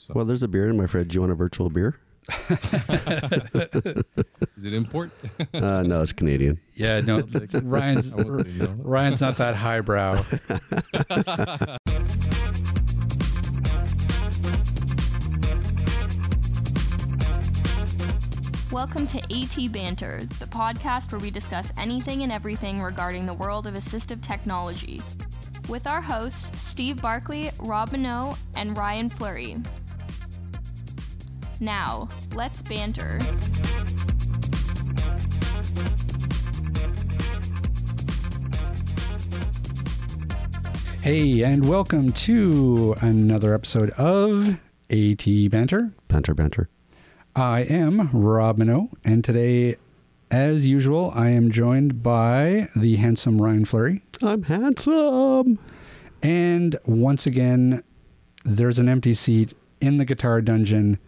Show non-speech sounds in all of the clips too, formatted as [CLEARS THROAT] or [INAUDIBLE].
So Well, there's a beer in my fridge. You want a virtual beer? [LAUGHS] is it import? [LAUGHS] Uh, no, it's Canadian. Yeah, no, [LAUGHS] Ryan's say no. Ryan's not that highbrow. Welcome to AT Banter, the podcast where we discuss anything and everything regarding the world of assistive technology. With our hosts, Steve Barkley, Rob Minot, and Ryan Fleury. Now, let's banter. Hey, and welcome to another episode of AT Banter. Banter, banter. I am Rob Minot, and today, as usual, I am joined by the handsome Ryan Fleury. I'm handsome. And once again, there's an empty seat in the guitar dungeon.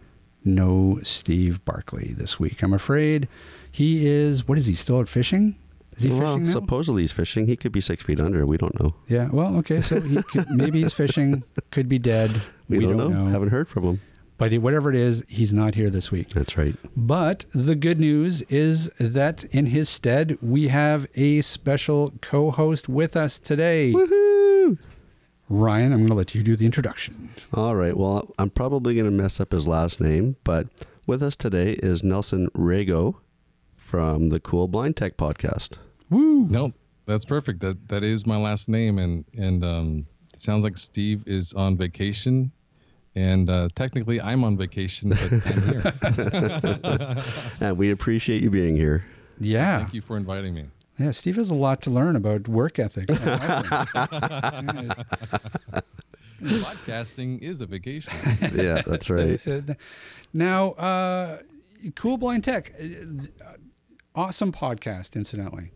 No Steve Barkley this week. I'm afraid he is. What is he still at fishing? Is he well, fishing now? supposedly he's fishing. He could be six feet under. We don't know. yeah. Well, okay. So he could, [LAUGHS] maybe he's fishing. Could be dead. We, don't, know. Haven't heard from him. But whatever it is, he's not here this week. That's right. But the good news is that in his stead, we have a special co-host with us today. Woohoo! Ryan, I'm going to let you do the introduction. All right. Well, I'm probably going to mess up his last name, but with us today is Nelson Rago from the Cool Blind Tech podcast. Woo! no, that's perfect. That that is my last name, and and um, it sounds like Steve is on vacation, and uh, technically I'm on vacation, but I'm here. [LAUGHS] And we appreciate you being here. Yeah. Thank you for inviting me. Yeah, Steve has a lot to learn about work ethic. [LAUGHS] [LAUGHS] Podcasting is a vacation. Yeah, that's right. [LAUGHS] now, uh, Cool Blind Tech, uh, awesome podcast, incidentally.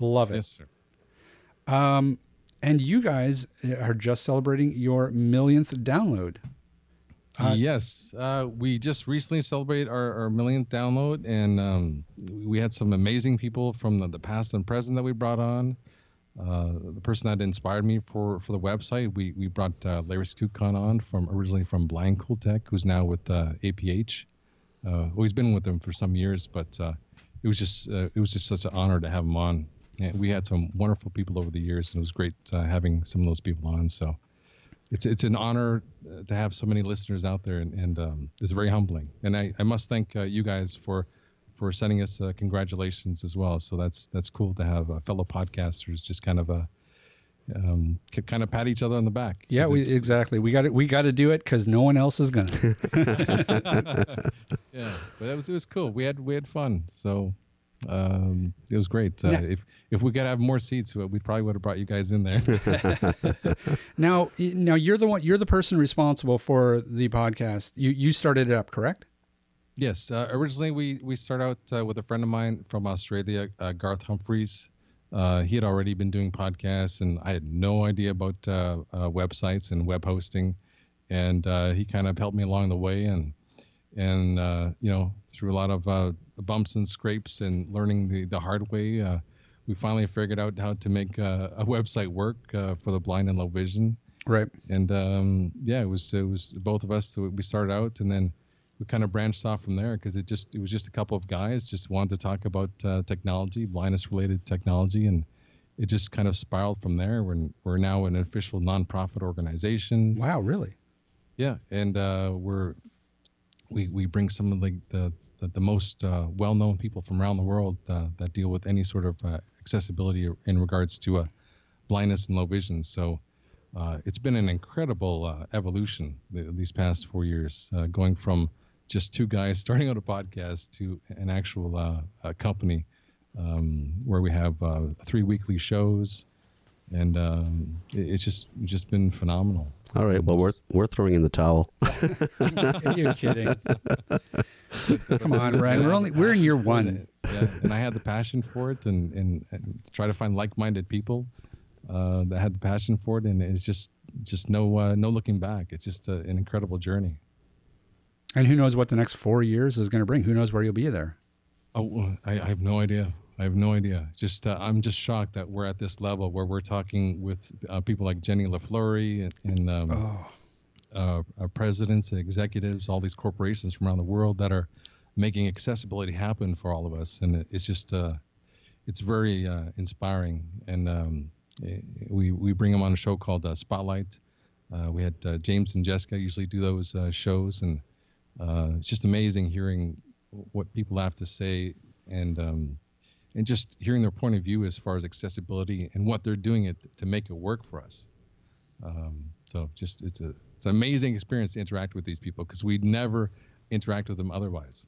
Love it. yes, sir. Um, and you guys are just celebrating your millionth download. Uh, yes, uh, we just recently celebrated our, our millionth download, and um, we had some amazing people from the, the past and present that we brought on. Uh, the person that inspired me for, for the website, we we brought uh, Larry Skutchan on from originally from Blind Cool Tech, who's now with uh, APH. Uh, well, he's been with them for some years, but uh, it was just uh, it was just such an honor to have him on. And we had some wonderful people over the years, and it was great uh, having some of those people on. So it's it's an honor uh, to have so many listeners out there, and, and um, it's very humbling. And I, I must thank uh, you guys for for sending us uh, congratulations as well. So that's that's cool to have uh, fellow podcasters just kind of a um, kind of pat each other on the back. Yeah, we, exactly. We got it. We got to do it because no one else is gonna. [LAUGHS] yeah, but it was it was cool. We had we had fun. So um, it was great. Uh. If if we could have more seats, uh, we probably would have brought you guys in there. [LAUGHS] now, now you're the one. You're the person responsible for the podcast. You you started it up, correct? Yes, uh, originally we we started out uh, with a friend of mine from Australia, uh, Garth Humphreys. Uh, he had already been doing podcasts, and I had no idea about uh, uh, websites and web hosting, and uh, he kind of helped me along the way, and and uh, you know through a lot of uh, bumps and scrapes and learning the the hard way, uh, we finally figured out how to make uh, a website work uh, for the blind and low vision Right. and um, yeah, it was it was both of us. So we started out, and then we kind of branched off from there because it just it was just a couple of guys just wanted to talk about uh, technology, blindness related technology, and it just kind of spiraled from there. We're we're now an official nonprofit organization. Wow. Really. Yeah, and uh, we're we we bring some of the the, the, the most uh, well known people from around the world uh, that deal with any sort of uh, accessibility in regards to uh, blindness and low vision. So uh, it's been an incredible evolution th- these past four years, going from just two guys [LAUGHS] starting out a podcast to an actual company um, where we have three weekly shows, and um, it, it's just just been phenomenal. All right. Well, we're we're throwing in the towel. [LAUGHS] You're kidding. [LAUGHS] Come on, Ryan. We're only we're in year one. yeah, and I had the passion for it, and and, and try to find like-minded people uh, that had the passion for it, and it's just just no uh, no looking back. It's just a, an incredible journey. And who knows what the next four years is going to bring? Who knows where you'll be there? Oh, I, I have no idea. I have no idea. Just uh, I'm just shocked that we're at this level where we're talking with uh, people like Jenny Lay-Flurrie and, and um, Oh, uh, uh, presidents, executives, all these corporations from around the world that are making accessibility happen for all of us, and it, it's just uh, it's very uh, inspiring. And um, eh, we we bring them on a show called uh, Spotlight. Uh, we had uh, James and Jessica usually do those uh, shows, and uh, it's just amazing hearing what people have to say and um, and just hearing their point of view as far as accessibility and what they're doing it to make it work for us. Um, so just it's a it's an amazing experience to interact with these people because we'd never interact with them otherwise.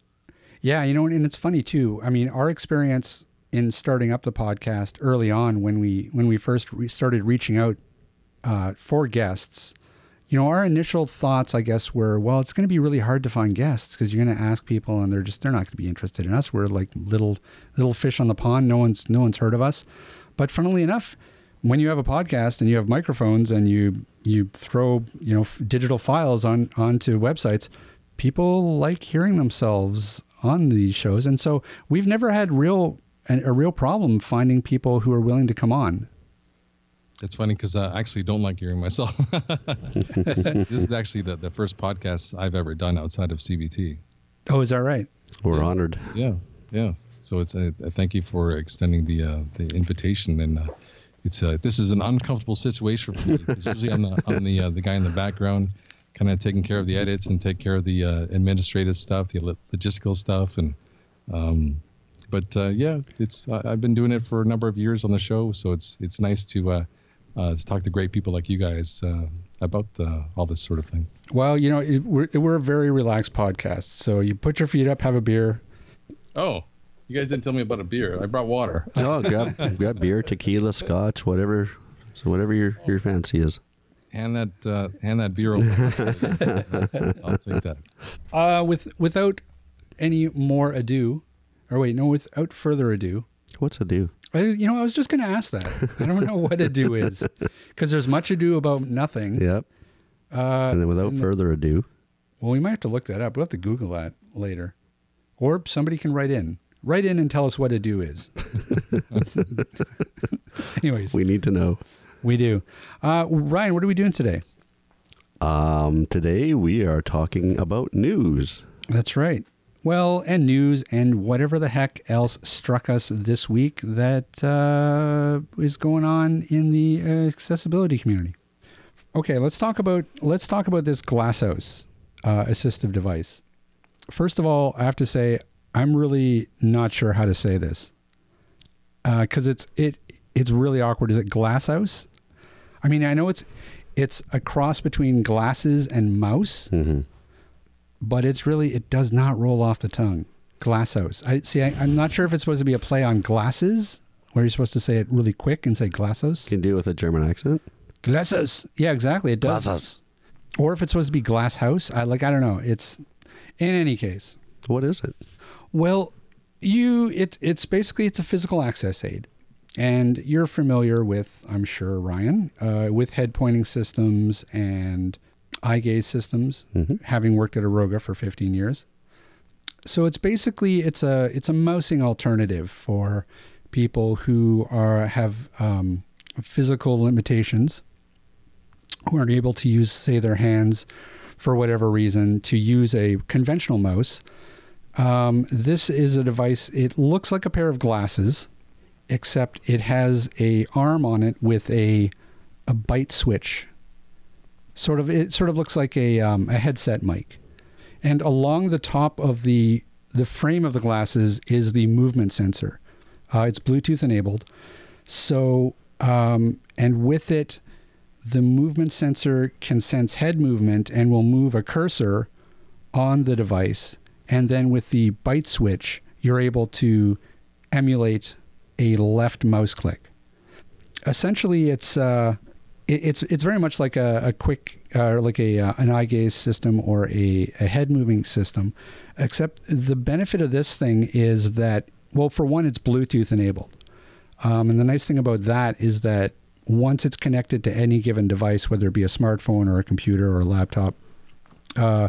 Yeah, you know, and it's funny too. I mean, our experience in starting up the podcast early on when we when we first re- started reaching out uh, for guests, you know, our initial thoughts, I guess, were, well, it's going to be really hard to find guests because you're going to ask people and they're just they're not going to be interested in us. We're like little little fish on the pond. No one's no one's heard of us. But funnily enough, when you have a podcast and you have microphones and you you throw you know f- digital files on onto websites, people like hearing themselves on these shows, and so we've never had real a, a real problem finding people who are willing to come on. It's funny because I actually don't like hearing myself. [LAUGHS] this, this is actually the, the first podcast I've ever done outside of CBT. Oh, is that right? We're Yeah. honored. Yeah, yeah. So it's a, a thank you for extending the uh, the invitation, and uh, it's uh, this is an uncomfortable situation for me. 'cause usually I'm the I'm the uh, the guy in the background, kind of taking care of the edits and take care of the uh, administrative stuff, the logistical stuff, and um, but uh, yeah, it's I I've been doing it for a number of years on the show, so it's it's nice to uh, to talk to great people like you guys uh, about uh, all this sort of thing. Well, you know, it, we're, we're a very relaxed podcast. So you put your feet up, have a beer. Oh, you guys didn't tell me about a beer. I brought water. [LAUGHS] Oh, grab grab beer, tequila, scotch, whatever, so whatever your your fancy is. hand that uh, hand that beer over. [LAUGHS] I'll take that. Uh, with without any more ado, or wait, no, without further ado, What's a do? I, you know, I was just going to ask that. I don't know what ado [LAUGHS] is because there's much ado about nothing. Yep. Uh, And then without further ado, well, we might have to look that up. We'll have to Google that later, or somebody can write in. Write in and tell us what ado is. [LAUGHS] [LAUGHS] Anyways, we need to know. we do. Uh, Ryan, what are we doing today? Um, today we are talking about news. That's right. Well, and news and whatever the heck else struck us this week that uh, is going on in the uh, accessibility community. Okay, let's talk about let's talk about this Glassouse uh, assistive device. First of all, I have to say I'm really not sure how to say this because it's it it's really awkward. Is it Glassouse? I mean, I know it's it's a cross between glasses and mouse hmm but it's really it does not roll off the tongue. Glassouse. I see. I, I'm not sure if it's supposed to be a play on glasses, where you're supposed to say it really quick and say glassos. Can do it with a German accent? Glassos. Yeah, exactly. It does. Or if it's supposed to be glass house. I like. I don't know. It's in any case. What is it? Well, you it it's basically it's a physical access aid, and you're familiar with I'm sure Ryan uh, with head pointing systems and eye gaze systems, Mhm. having worked at Aroga for 15 years. So it's basically it's a it's a mousing alternative for people who are have um, physical limitations, who aren't able to use say their hands for whatever reason to use a conventional mouse. Um, this is a device. It looks like a pair of glasses, except it has a arm on it with a a bite switch. Sort of, it sort of looks like a um, a headset mic, and along the top of the the frame of the glasses is the movement sensor. Uh, it's Bluetooth enabled, so um, and with it, the movement sensor can sense head movement and will move a cursor on the device. And then with the bite switch, you're able to emulate a left mouse click. Essentially, it's uh, it, it's it's very much like a, a quick uh, like a uh, an eye gaze system or a, a head moving system, except the benefit of this thing is that well, for one, it's Bluetooth enabled, um, and the nice thing about that is that once it's connected to any given device, whether it be a smartphone or a computer or a laptop, uh,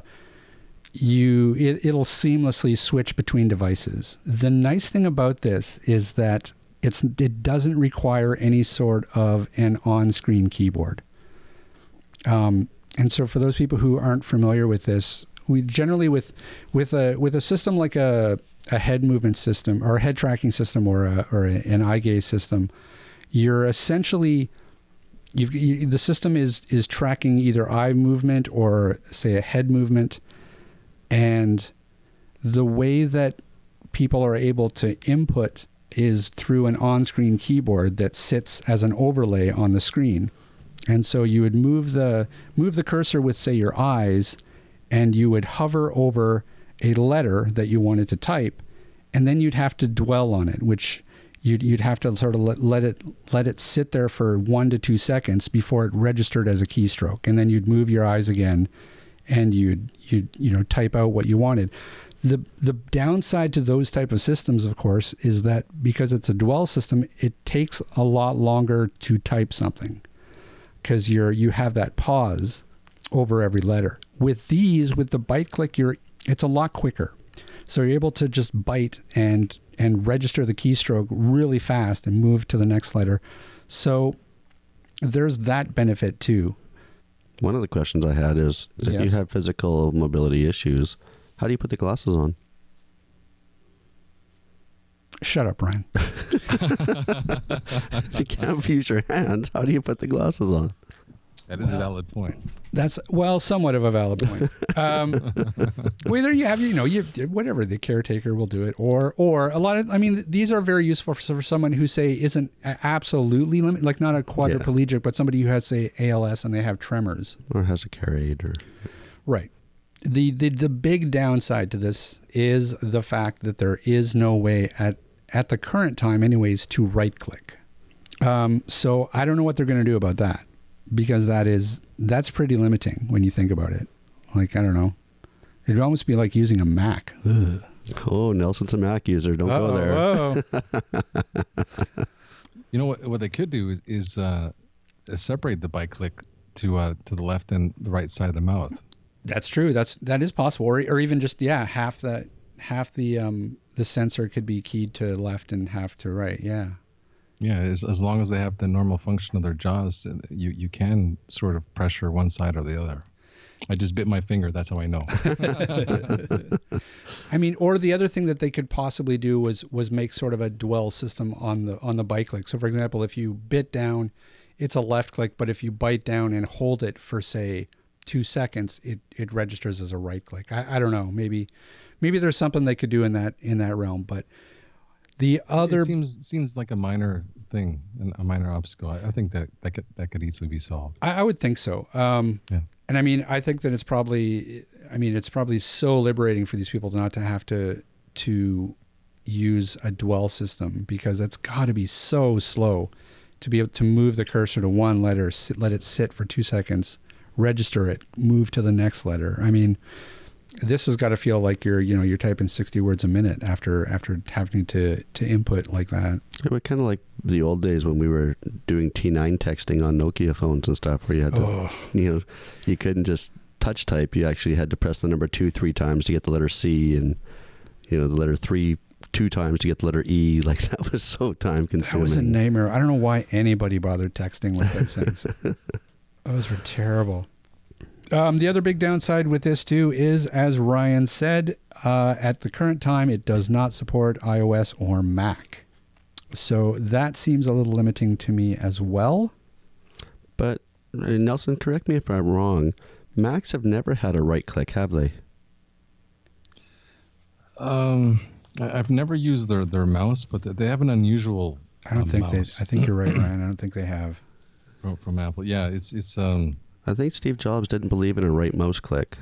you it, it'll seamlessly switch between devices. The nice thing about this is that it's it doesn't require any sort of an on-screen keyboard. Um, and so for those people who aren't familiar with this, we generally with with a with a system like a a head movement system or a head tracking system or a, or a, an eye gaze system, you're essentially you, the system is is tracking either eye movement or say a head movement, and the way that people are able to input is through an on-screen keyboard that sits as an overlay on the screen. And so you would move the move the cursor with say your eyes and you would hover over a letter that you wanted to type and then you'd have to dwell on it which you'd, you'd have to sort of let, let it let it sit there for 1 to 2 seconds before it registered as a keystroke and then you'd move your eyes again and you'd you'd you know type out what you wanted the the downside to those type of systems of course is that because it's a dwell system it takes a lot longer to type something. Because you're you have that pause over every letter. With these with the bite click you're it's a lot quicker. So you're able to just bite and and register the keystroke really fast and move to the next letter. So there's that benefit too. One of the questions I had is, is if you have physical mobility issues, how do you put the glasses on? shut up ryan [LAUGHS] [LAUGHS] If you can't use your hands, how do you put the glasses on? That is a valid point. That's well, somewhat of a valid point. Um, [LAUGHS] whether you have, you know, you whatever the caretaker will do it, or or a lot of, I mean, these are very useful for, for someone who say isn't absolutely limit, like not a quadriplegic, but somebody who has say ALS and they have tremors. Or has a care aid or Right. The, the the big downside to this is the fact that there is no way at at the current time, anyways, to right click. Um, so I don't know what they're going to do about that because that is that's pretty limiting when you think about it. Like I don't know, it'd almost be like using a Mac. Ugh. Oh, Nelson's a Mac user. Don't go there. [LAUGHS] You know what? What they could do is, is uh, separate the bite click to uh, to the left and the right side of the mouth. That's true. That's that is possible, or, or even just yeah, half the half the um the sensor could be keyed to left and half to right. Yeah. Yeah, as, as long as they have the normal function of their jaws, you you can sort of pressure one side or the other. I just bit my finger. That's how I know. [LAUGHS] I mean, or the other thing that they could possibly do was was make sort of a dwell system on the on the bite click. So, for example, if you bit down, it's a left click, but if you bite down and hold it for say two seconds, it it registers as a right click. I, I don't know. Maybe maybe there's something they could do in that in that realm. But the other it seems seems like a minor thing, and a minor obstacle. I, I think that that could that could easily be solved. I, I would think so. Um, Yeah. And I mean, I think that it's probably, I mean, it's probably so liberating for these people not to have to to use a dwell system because it's got to be so slow to be able to move the cursor to one letter, sit, let it sit for two seconds, register it, move to the next letter. I mean, this has got to feel like you're, you know, you're typing 60 words a minute after after having to to input like that. It was kind of like the old days when we were doing T9 texting on Nokia phones and stuff, where you had to, Oh. you know, you couldn't just touch type. You actually had to press the number two three times to get the letter C, and you know the letter three two times to get the letter E. [LAUGHS] Like that was so time consuming. That was a nightmare. I don't know why anybody bothered texting with those things. [LAUGHS] those were terrible. Um, the other big downside with this too is, as Ryan said, uh, at the current time, it does not support iOS or Mac. So that seems a little limiting to me as well. But uh, Nelson, correct me if I'm wrong. Macs have never had a right click, have they? Um, I, I've never used their their mouse, but they have an unusual. I don't uh, think they. I think you're right, [CLEARS THROAT] Ryan. I don't think they have. From, from Apple. Yeah, it's it's um. I think Steve Jobs didn't believe in a right mouse click.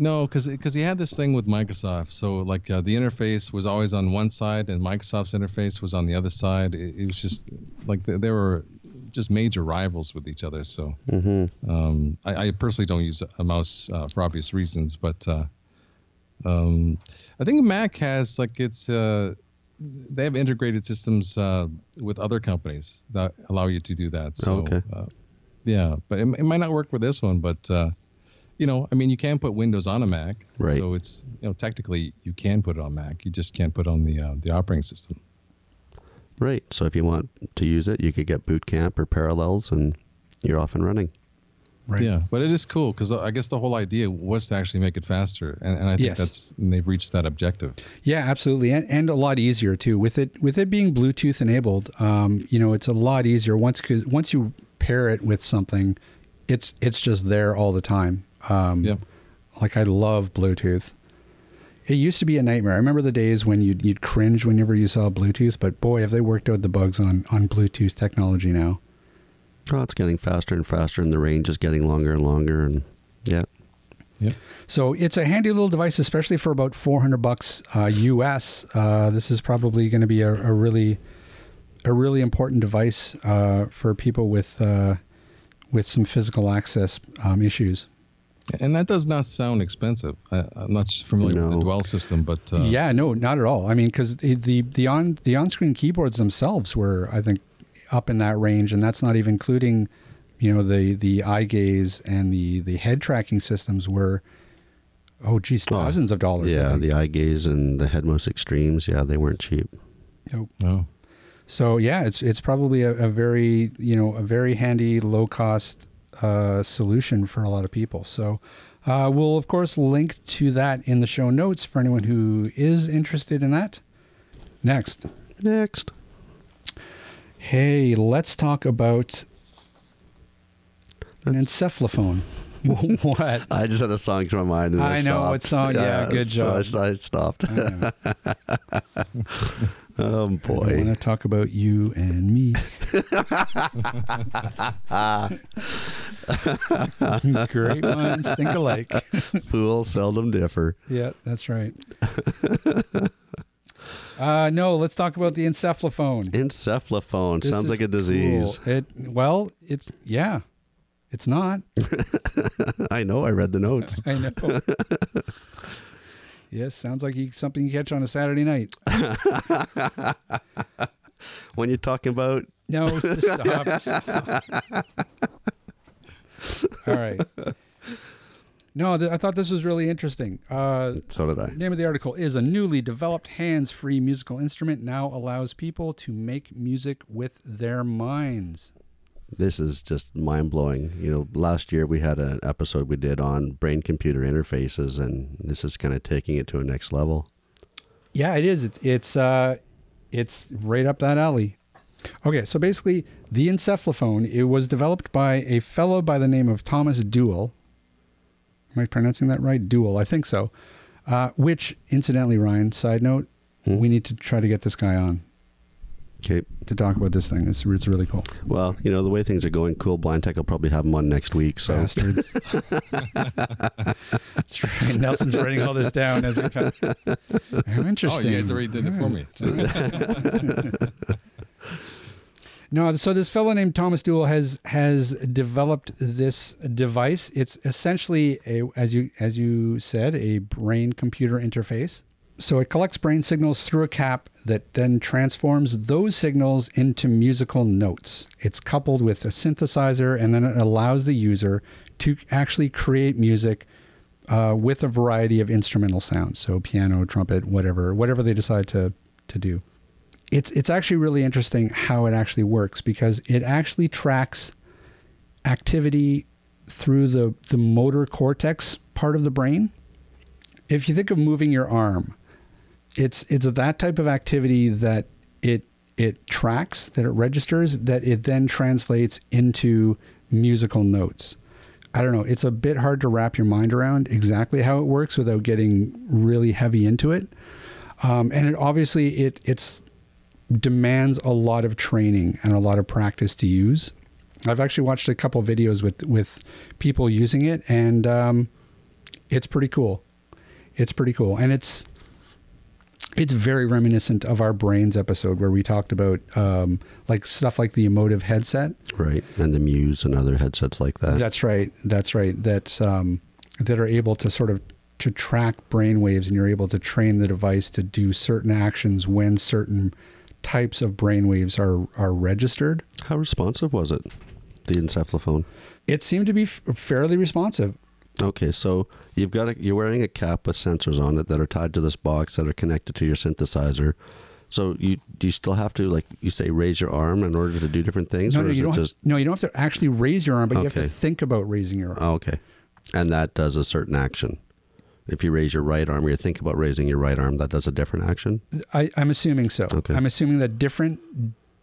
No, because he had this thing with Microsoft. So like uh, the interface was always on one side, and Microsoft's interface was on the other side. It, it was just like they, they were just major rivals with each other. So hmm um, I, I personally don't use a mouse uh, for obvious reasons, but uh, um, I think Mac has like it's uh, they have integrated systems uh, with other companies that allow you to do that. So okay. uh, yeah, but it, it might not work with this one, but. Uh, you know, I mean, you can put Windows on a Mac, Right. So it's you know technically you can put it on Mac. You just can't put it on the uh, the operating system. Right. So if you want to use it, you could get Boot Camp or Parallels, and you're off and running. Right. Yeah, but it is cool because I guess the whole idea was to actually make it faster, and, and I think Yes. that's and they've reached that objective. Yeah, absolutely, and, and a lot easier too. With it with it being Bluetooth enabled, um, you know, it's a lot easier once cause once you pair it with something, it's it's just there all the time. Um, Yeah. Like I love Bluetooth. It used to be a nightmare. I remember the days when you'd you'd cringe whenever you saw Bluetooth, but boy, have they worked out the bugs on on Bluetooth technology now. Oh, it's getting faster and faster, and the range is getting longer and longer. And yeah, Yeah. So it's a handy little device, especially for about 400 bucks uh, US. Uh, this is probably going to be a, a really, a really important device uh, for people with uh, with some physical access um, issues. And that does not sound expensive. I, I'm not familiar with the Dwell system, but uh, yeah, no, not at all. I mean, because the the on the on screen keyboards themselves were, I think, up in that range, and that's not even including, you know, the the eye gaze and the the head tracking systems were. Oh, geez, Oh, thousands of dollars. Yeah, the eye gaze and the HeadMouse Extremes. Yeah, they weren't cheap. Nope. oh, So yeah, it's it's probably a, a very you know a very handy low cost uh, solution for a lot of people. So uh, we'll of course link to that in the show notes for anyone who is interested in that. Next, Next, hey, let's talk about an encephalophone. [LAUGHS] [LAUGHS] what? I just had a song to my mind. And I, I know stopped. what song- yeah, good so I, job. I stopped. I [LAUGHS] oh boy. I want to talk about you and me. Great minds think alike. Fools seldom differ. Yeah, that's right. Uh, no, let's talk about the encephalophone. Encephalophone This sounds like a disease. cool. It well, it's yeah, it's not. [LAUGHS] I know. I read the notes. [LAUGHS] I know. yes, sounds like you, something you catch on a Saturday night. [LAUGHS] when you're talking about No, just stop. stop. All right. No, th- I thought this was really interesting. Uh, so did I. name of the article is a newly developed hands-free musical instrument now allows people to make music with their minds. This is just mind blowing. You know, last year we had an episode we did on brain computer interfaces, and this is kind of taking it to a next level. Yeah, it is. It's it's uh, it's right up that alley. Okay, so basically, the encephalophone it was developed by a fellow by the name of Thomas Deuel. Am I pronouncing that right? Deuel, I think so. Uh, which, incidentally, Ryan, side note, Hmm? we need to try to get this guy on Okay. to talk about this thing. It's, it's really cool. Well, you know, the way things are going, Cool Blind Tech will probably have them on next week. So Bastards. [LAUGHS] That's right. Nelson's writing all this down as we talk. How oh, interesting. you guys already did it for me. [LAUGHS] [LAUGHS] No, so this fellow named Thomas Deuel has has developed this device. It's essentially a, as you as you said, a brain computer interface. So it collects brain signals through a cap that then transforms those signals into musical notes. It's coupled with a synthesizer, and then it allows the user to actually create music uh, with a variety of instrumental sounds. So piano, trumpet, whatever, whatever they decide to to do it's it's actually really interesting how it actually works because it actually tracks activity through the the motor cortex part of the brain. If you think of moving your arm, it's it's that type of activity that it it tracks, that it registers, that it then translates into musical notes. I don't know. It's a bit hard to wrap your mind around exactly how it works without getting really heavy into it. Um, and it obviously it it's demands a lot of training and a lot of practice to use. I've actually watched a couple videos with with people using it, and um, it's pretty cool. It's pretty cool, and it's it's very reminiscent of our brains episode where we talked about um, like stuff like the Emotiv headset. right, and the Muse and other headsets like that. That's right. That's right. That um, that are able to sort of to track brain waves, and you're able to train the device to do certain actions when certain types of brain waves are are registered. How responsive was it? The encephalophone. It seemed to be f- fairly responsive. Okay, so you've got a, you're wearing a cap with sensors on it that are tied to this box that are connected to your synthesizer. So you do you still have to like you say raise your arm in order to do different things, No, or no, you don't. just have, no, you don't have to actually raise your arm, but you have to think about raising your arm. oh, okay? And that does a certain action. If you raise your right arm, or you think about raising your right arm, that does a different action. I, I'm assuming so. Okay. I'm assuming that different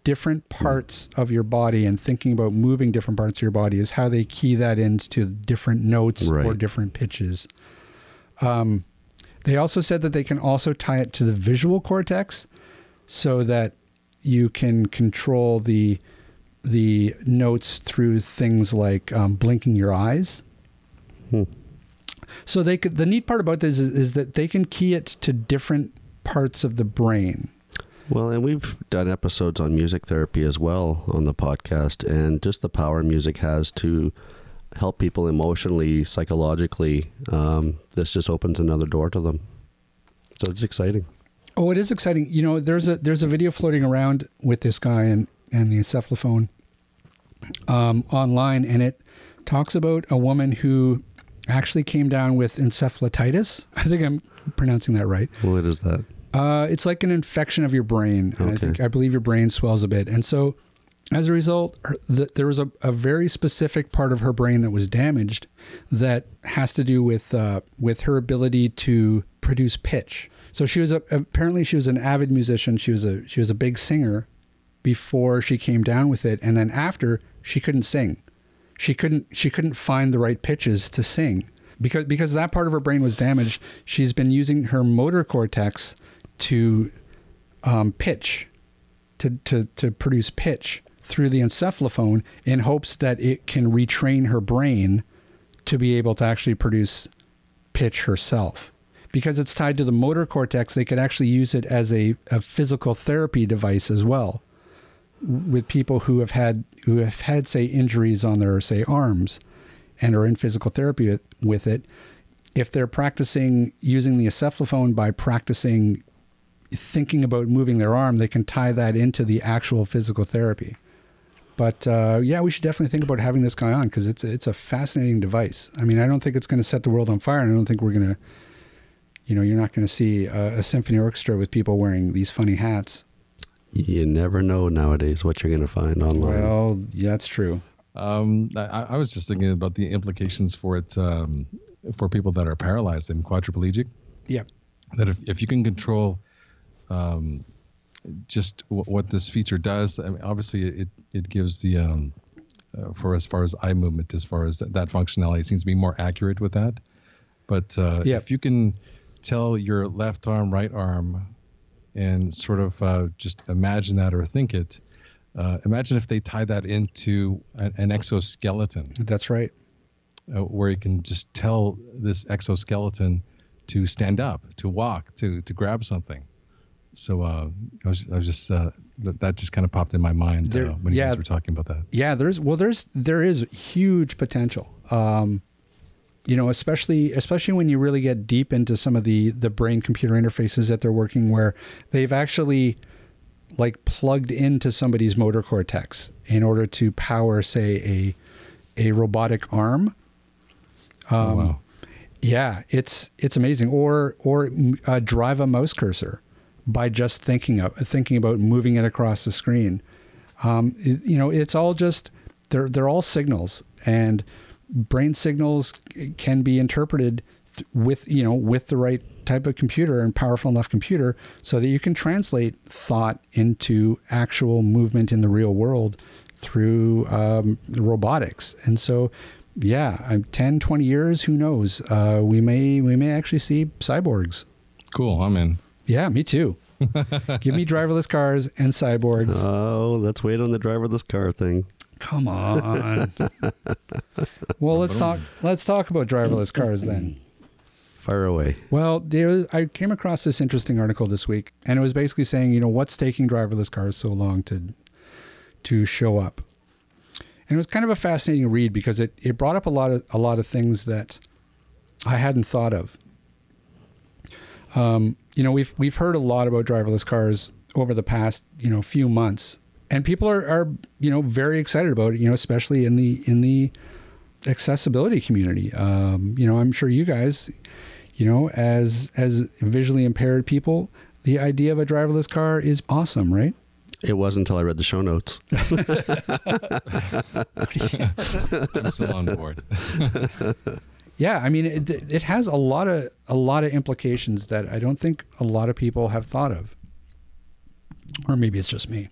different parts of your body and thinking about moving different parts of your body is how they key that into different notes or different pitches. Um, they also said that they can also tie it to the visual cortex, so that you can control the the notes through things like um, blinking your eyes. Hmm. So they could. The neat part about this is, is that they can key it to different parts of the brain. Well, and we've done episodes on music therapy as well on the podcast, and just the power music has to help people emotionally, psychologically. Um, this just opens another door to them. So it's exciting. Oh, it is exciting. You know, there's a there's a video floating around with this guy and and the encephalophone um, online, and it talks about a woman who actually came down with encephalitis. [LAUGHS] I think I'm pronouncing that right. What is that? Uh, it's like an infection of your brain, and I think I believe your brain swells a bit, and so as a result, her, the, there was a, a very specific part of her brain that was damaged that has to do with uh, with her ability to produce pitch. So she was a, apparently she was an avid musician. She was a she was a big singer before she came down with it, and then after she couldn't sing. She couldn't she couldn't find the right pitches to sing because because that part of her brain was damaged. She's been using her motor cortex to um, pitch to, to, to produce pitch through the encephalophone in hopes that it can retrain her brain to be able to actually produce pitch herself. Because it's tied to the motor cortex, they could actually use it as a, a physical therapy device as well with people who have had who have had say injuries on their say arms and are in physical therapy with, it if they're practicing using the encephalophone by practicing thinking about moving their arm, they can tie that into the actual physical therapy. But uh, yeah, we should definitely think about having this guy on because it's it's a fascinating device. I mean, I don't think it's going to set the world on fire, and I don't think we're going to, you know, you're not going to see a, a symphony orchestra with people wearing these funny hats. You never know nowadays what you're going to find online. Well, yeah, that's true. Um, I, I was just thinking about the implications for it um, for people that are paralyzed and quadriplegic. Yeah. That if, if you can control um, just w- what this feature does, I mean, obviously it, it gives the, um, uh, for as far as eye movement, as far as that, that functionality seems to be more accurate with that. But uh, Yeah. if you can tell your left arm, right arm, and sort of uh, just imagine that or think it, uh, imagine if they tie that into an, an exoskeleton That's right. uh, where you can just tell this exoskeleton to stand up, to walk, to to grab something. So uh, I was I was just uh, that, that just kind of popped in my mind There- uh, when you yeah. guys were talking about that. Yeah, there's well, there's there is huge potential. Um, you know, especially especially when you really get deep into some of the the brain computer interfaces that they're working, where they've actually like plugged into somebody's motor cortex in order to power, say, a a robotic arm. oh, Um, wow. Yeah, it's it's amazing. Or or uh, drive a mouse cursor by just thinking of thinking about moving it across the screen. Um, it- you know, it's all just they're they're all signals, and brain signals can be interpreted th- with you know with the right type of computer and powerful enough computer so that you can translate thought into actual movement in the real world through um, robotics. And so, yeah, I'm 10, 20 years, who knows? Uh, we may we may actually see cyborgs. Cool. I'm in. Yeah, me too. [LAUGHS] Give me driverless cars and cyborgs. Oh, let's wait on the driverless car thing. Come on. well, let's talk. Let's talk about driverless cars then. Fire away. Well, was, I came across this interesting article this week, and it was basically saying, you know, what's taking driverless cars so long to to show up? And it was kind of a fascinating read because it, it brought up a lot of a lot of things that I hadn't thought of. Um, you know, we've we've heard a lot about driverless cars over the past you know few months, and people are, are you know very excited about it. You know, especially in the in the accessibility community. Um, you know, I'm sure you guys, you know, as as visually impaired people, the idea of a driverless car is awesome, right? It was until I read the show notes. [LAUGHS] I'm still on board. Yeah, I mean, it, it has a lot of a lot of implications that I don't think a lot of people have thought of, or maybe it's just me.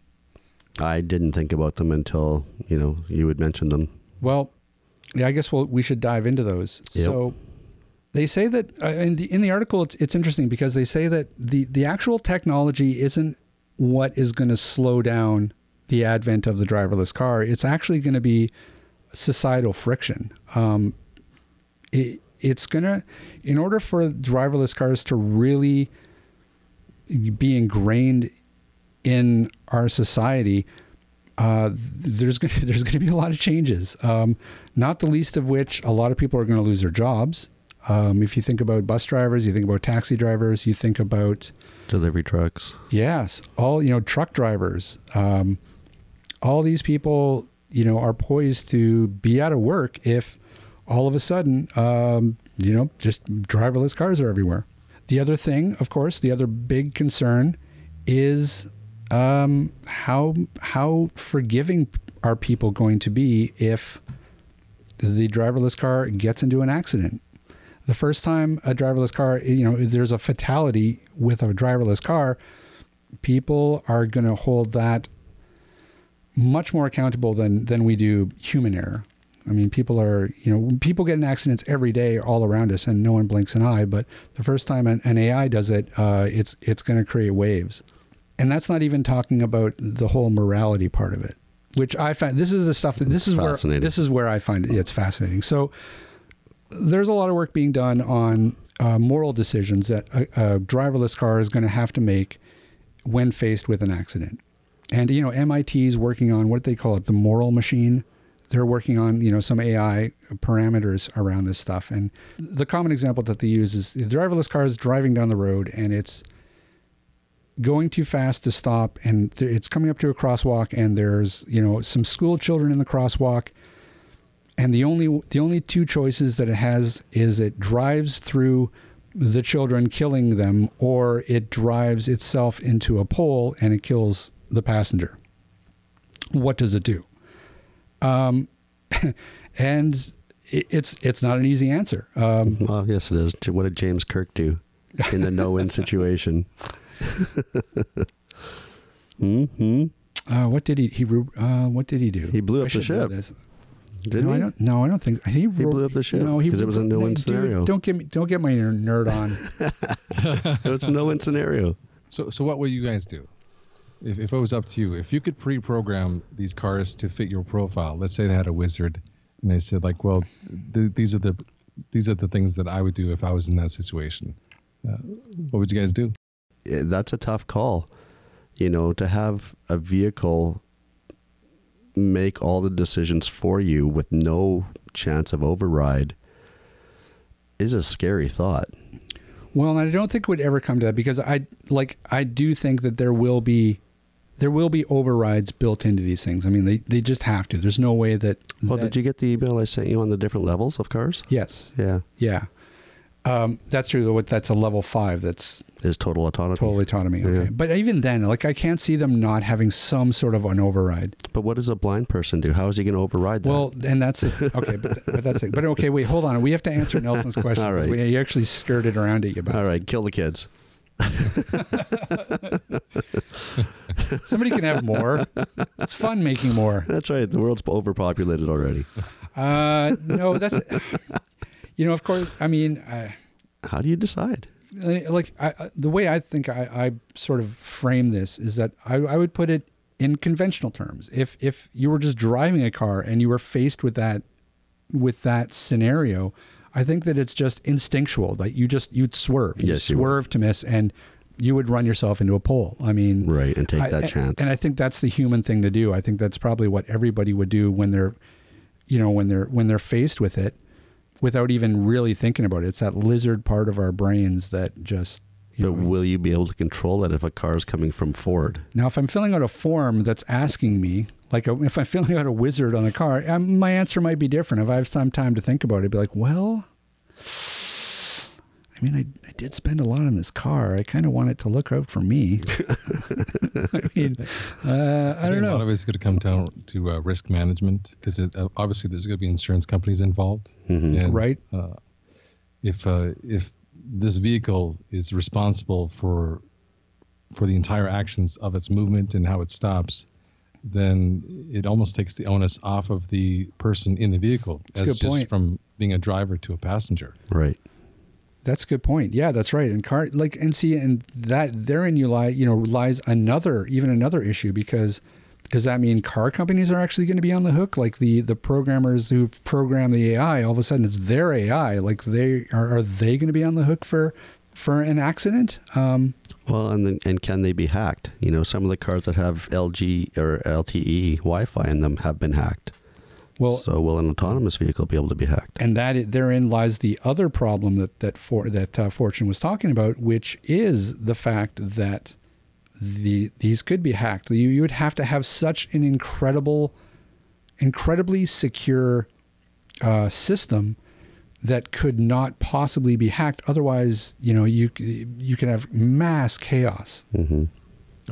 I didn't think about them until you know you would mention them. Well, yeah, I guess we'll, we should dive into those. Yep. So they say that uh, in the in the article, it's it's interesting because they say that the the actual technology isn't what is going to slow down the advent of the driverless car. It's actually going to be societal friction. Um, it, it's going to, in order for driverless cars to really be ingrained in our society, uh, there's going [LAUGHS] to, there's going to be a lot of changes. Um, not the least of which, a lot of people are going to lose their jobs. Um, if you think about bus drivers, you think about taxi drivers, you think about Delivery trucks. Yes, all you know, truck drivers. Um, all these people, you know, are poised to be out of work if all of a sudden, um, you know, just driverless cars are everywhere. The other thing, of course, the other big concern is um, how how forgiving are people going to be if the driverless car gets into an accident? The first time a driverless car, you know, there's a fatality with a driverless car, people are going to hold that much more accountable than than we do human error. I mean, people are, you know, people get in accidents every day all around us, and no one blinks an eye. But the first time an, an AI does it, uh, it's it's going to create waves, and that's not even talking about the whole morality part of it, which I find this is the stuff that this is where this is where I find it, it's fascinating. So there's a lot of work being done on uh, moral decisions that a, a driverless car is going to have to make when faced with an accident. And you know, MIT is working on what they call it, the moral machine. They're working on you know some AI parameters around this stuff. And the common example that they use is the driverless car is driving down the road and it's going too fast to stop, and th- it's coming up to a crosswalk, and there's you know some school children in the crosswalk and the only the only two choices that it has is it drives through the children killing them or it drives itself into a pole and it kills the passenger what does it do um, [LAUGHS] and it, it's it's not an easy answer um, Well, yes, it is. What did James Kirk do in the no-win [LAUGHS] situation? [LAUGHS] hmm uh, what did he he uh, what did he do He blew up the ship. Didn't no, he? I don't. No, I don't think he, He blew up the ship No, he 'cause it was a no-win dude, scenario. Don't get me. Don't get my nerd on. [LAUGHS] [LAUGHS] it was a no-win scenario. So, so what would you guys do? If, if it was up to you, if you could pre-program these cars to fit your profile, let's say they had a wizard, and they said like, well, th- these are the these are the things that I would do if I was in that situation. Uh, what would you guys do? Eh, That's a tough call. You know, to have a vehicle make all the decisions for you with no chance of override is a scary thought. Well, I don't think it would ever come to that because I like I do think that there will be there will be overrides built into these things. I mean, they, they just have to. There's no way that. Well, that- did you get the email I sent you on the different levels of cars? Yes. Yeah, Yeah. Um, that's true. That's a level five. That's is total autonomy. total autonomy. Okay. Yeah. But even then, like I can't see them not having some sort of an override. But what does a blind person do? How is he going to override that? Well, and that's it. Okay, but, but that's it. But okay, wait, hold on. We have to answer Nelson's [LAUGHS] question. All right. We, you actually skirted around it, you bastard. all right, kill the kids. [LAUGHS] Somebody can have more. It's fun making more. That's right. The world's overpopulated already. Uh, no, that's you know, of course. I mean, I, How do you decide? like I, the way I think I, I sort of frame this is that I, I would put it in conventional terms. If if you were just driving a car and you were faced with that with that scenario, I think that it's just instinctual. Like you just you'd swerve, you Yes, you swerve to miss, and you would run yourself into a pole. I mean, Right, and take I- that chance. And I think that's the human thing to do. I think that's probably what everybody would do when they're, you know, when they're when they're faced with it, without even really thinking about it. It's that lizard part of our brains that just. You but know, will you be able to control that if a car is coming from Ford? now, if I'm filling out a form that's asking me, like a, if I'm [LAUGHS] filling out a wizard on a car, um, my answer might be different. If I have some time to think about it, I'd be like, well, mean, I, I did spend a lot on this car. I kind of want it to look out for me. [LAUGHS] [LAUGHS] I mean, uh, I, I don't think A lot know. of it's going to come down to uh, risk management because uh, obviously there's going to be insurance companies involved. Mhm. And, Right. Uh, if uh, if this vehicle is responsible for for the entire actions of its movement and how it stops, then it almost takes the onus off of the person in the vehicle That's as good just point. from being a driver to a passenger. Right. That's a good point. Yeah, that's right. And car like and see and that therein you lie you know lies another even another issue because does that mean car companies are actually going to be on the hook? Like the the programmers who've programmed the AI, all of a sudden it's their AI. Like they are are they going to be on the hook for for an accident? Um, Well, and then, and can they be hacked? You know, some of the cars that have LG or LTE Wi-Fi in them have been hacked. Well, so will an autonomous vehicle be able to be hacked? and that therein lies the other problem that that for that uh, Fortune was talking about, which is the fact that the these could be hacked. You you would have to have such an incredible, incredibly secure uh, system that could not possibly be hacked. Otherwise, you know, you you can have mass chaos. hmm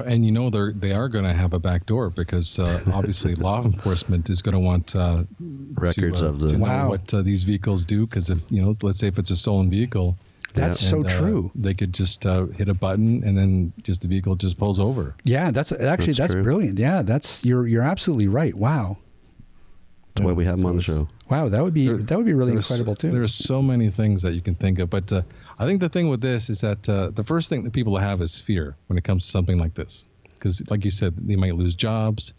And you know they're they are going to have a back door because uh, [LAUGHS] obviously law enforcement is going to want uh, Records to, uh, of the- to know Wow. what uh, these vehicles do because if you know let's say if it's a stolen vehicle That's Yeah. so and, uh, true. they could just uh, hit a button and then just the vehicle just pulls over Yeah, that's actually That's that's, brilliant. Yeah, that's you're you're absolutely right. Wow. That's why we have them So on the show. Wow, that would be There- that would be really there's- incredible too. There's so many things that you can think of, but uh, I think the thing with this is that uh, the first thing that people have is fear when it comes to something like this, because like you said, they might lose jobs.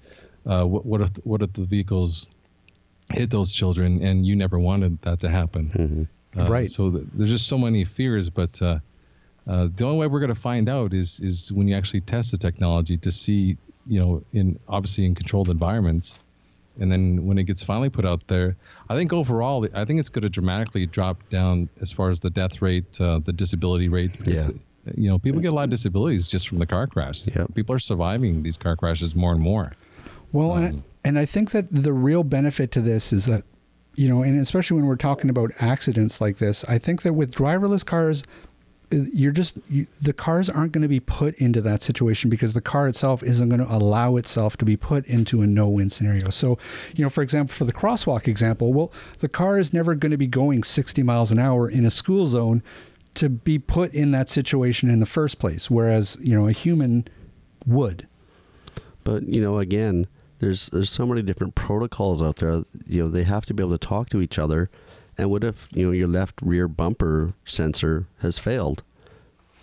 Uh, what, what if what if the vehicles hit those children and you never wanted that to happen? hmm Uh, Right. So th- there's just so many fears, but uh, uh, the only way we're going to find out is is when you actually test the technology to see, you know, in obviously in controlled environments, and then when it gets finally put out there, I think overall, I think it's going to dramatically drop down as far as the death rate, uh, the disability rate. Yeah. You know, people get a lot of disabilities just from the car crash. Yep. People are surviving these car crashes more and more. Well, and, I, Um, and I think that the real benefit to this is that, you know, and especially when we're talking about accidents like this, I think that with driverless cars, you're just, you, the cars aren't going to be put into that situation because the car itself isn't going to allow itself to be put into a no win scenario. So, you know, for example, for the crosswalk example, well, the car is never going to be going 60 miles an hour in a school zone to be put in that situation in the first place, whereas, you know, a human would. But you know, again, there's there's so many different protocols out there. You know, they have to be able to talk to each other. And what if you know your left rear bumper sensor has failed?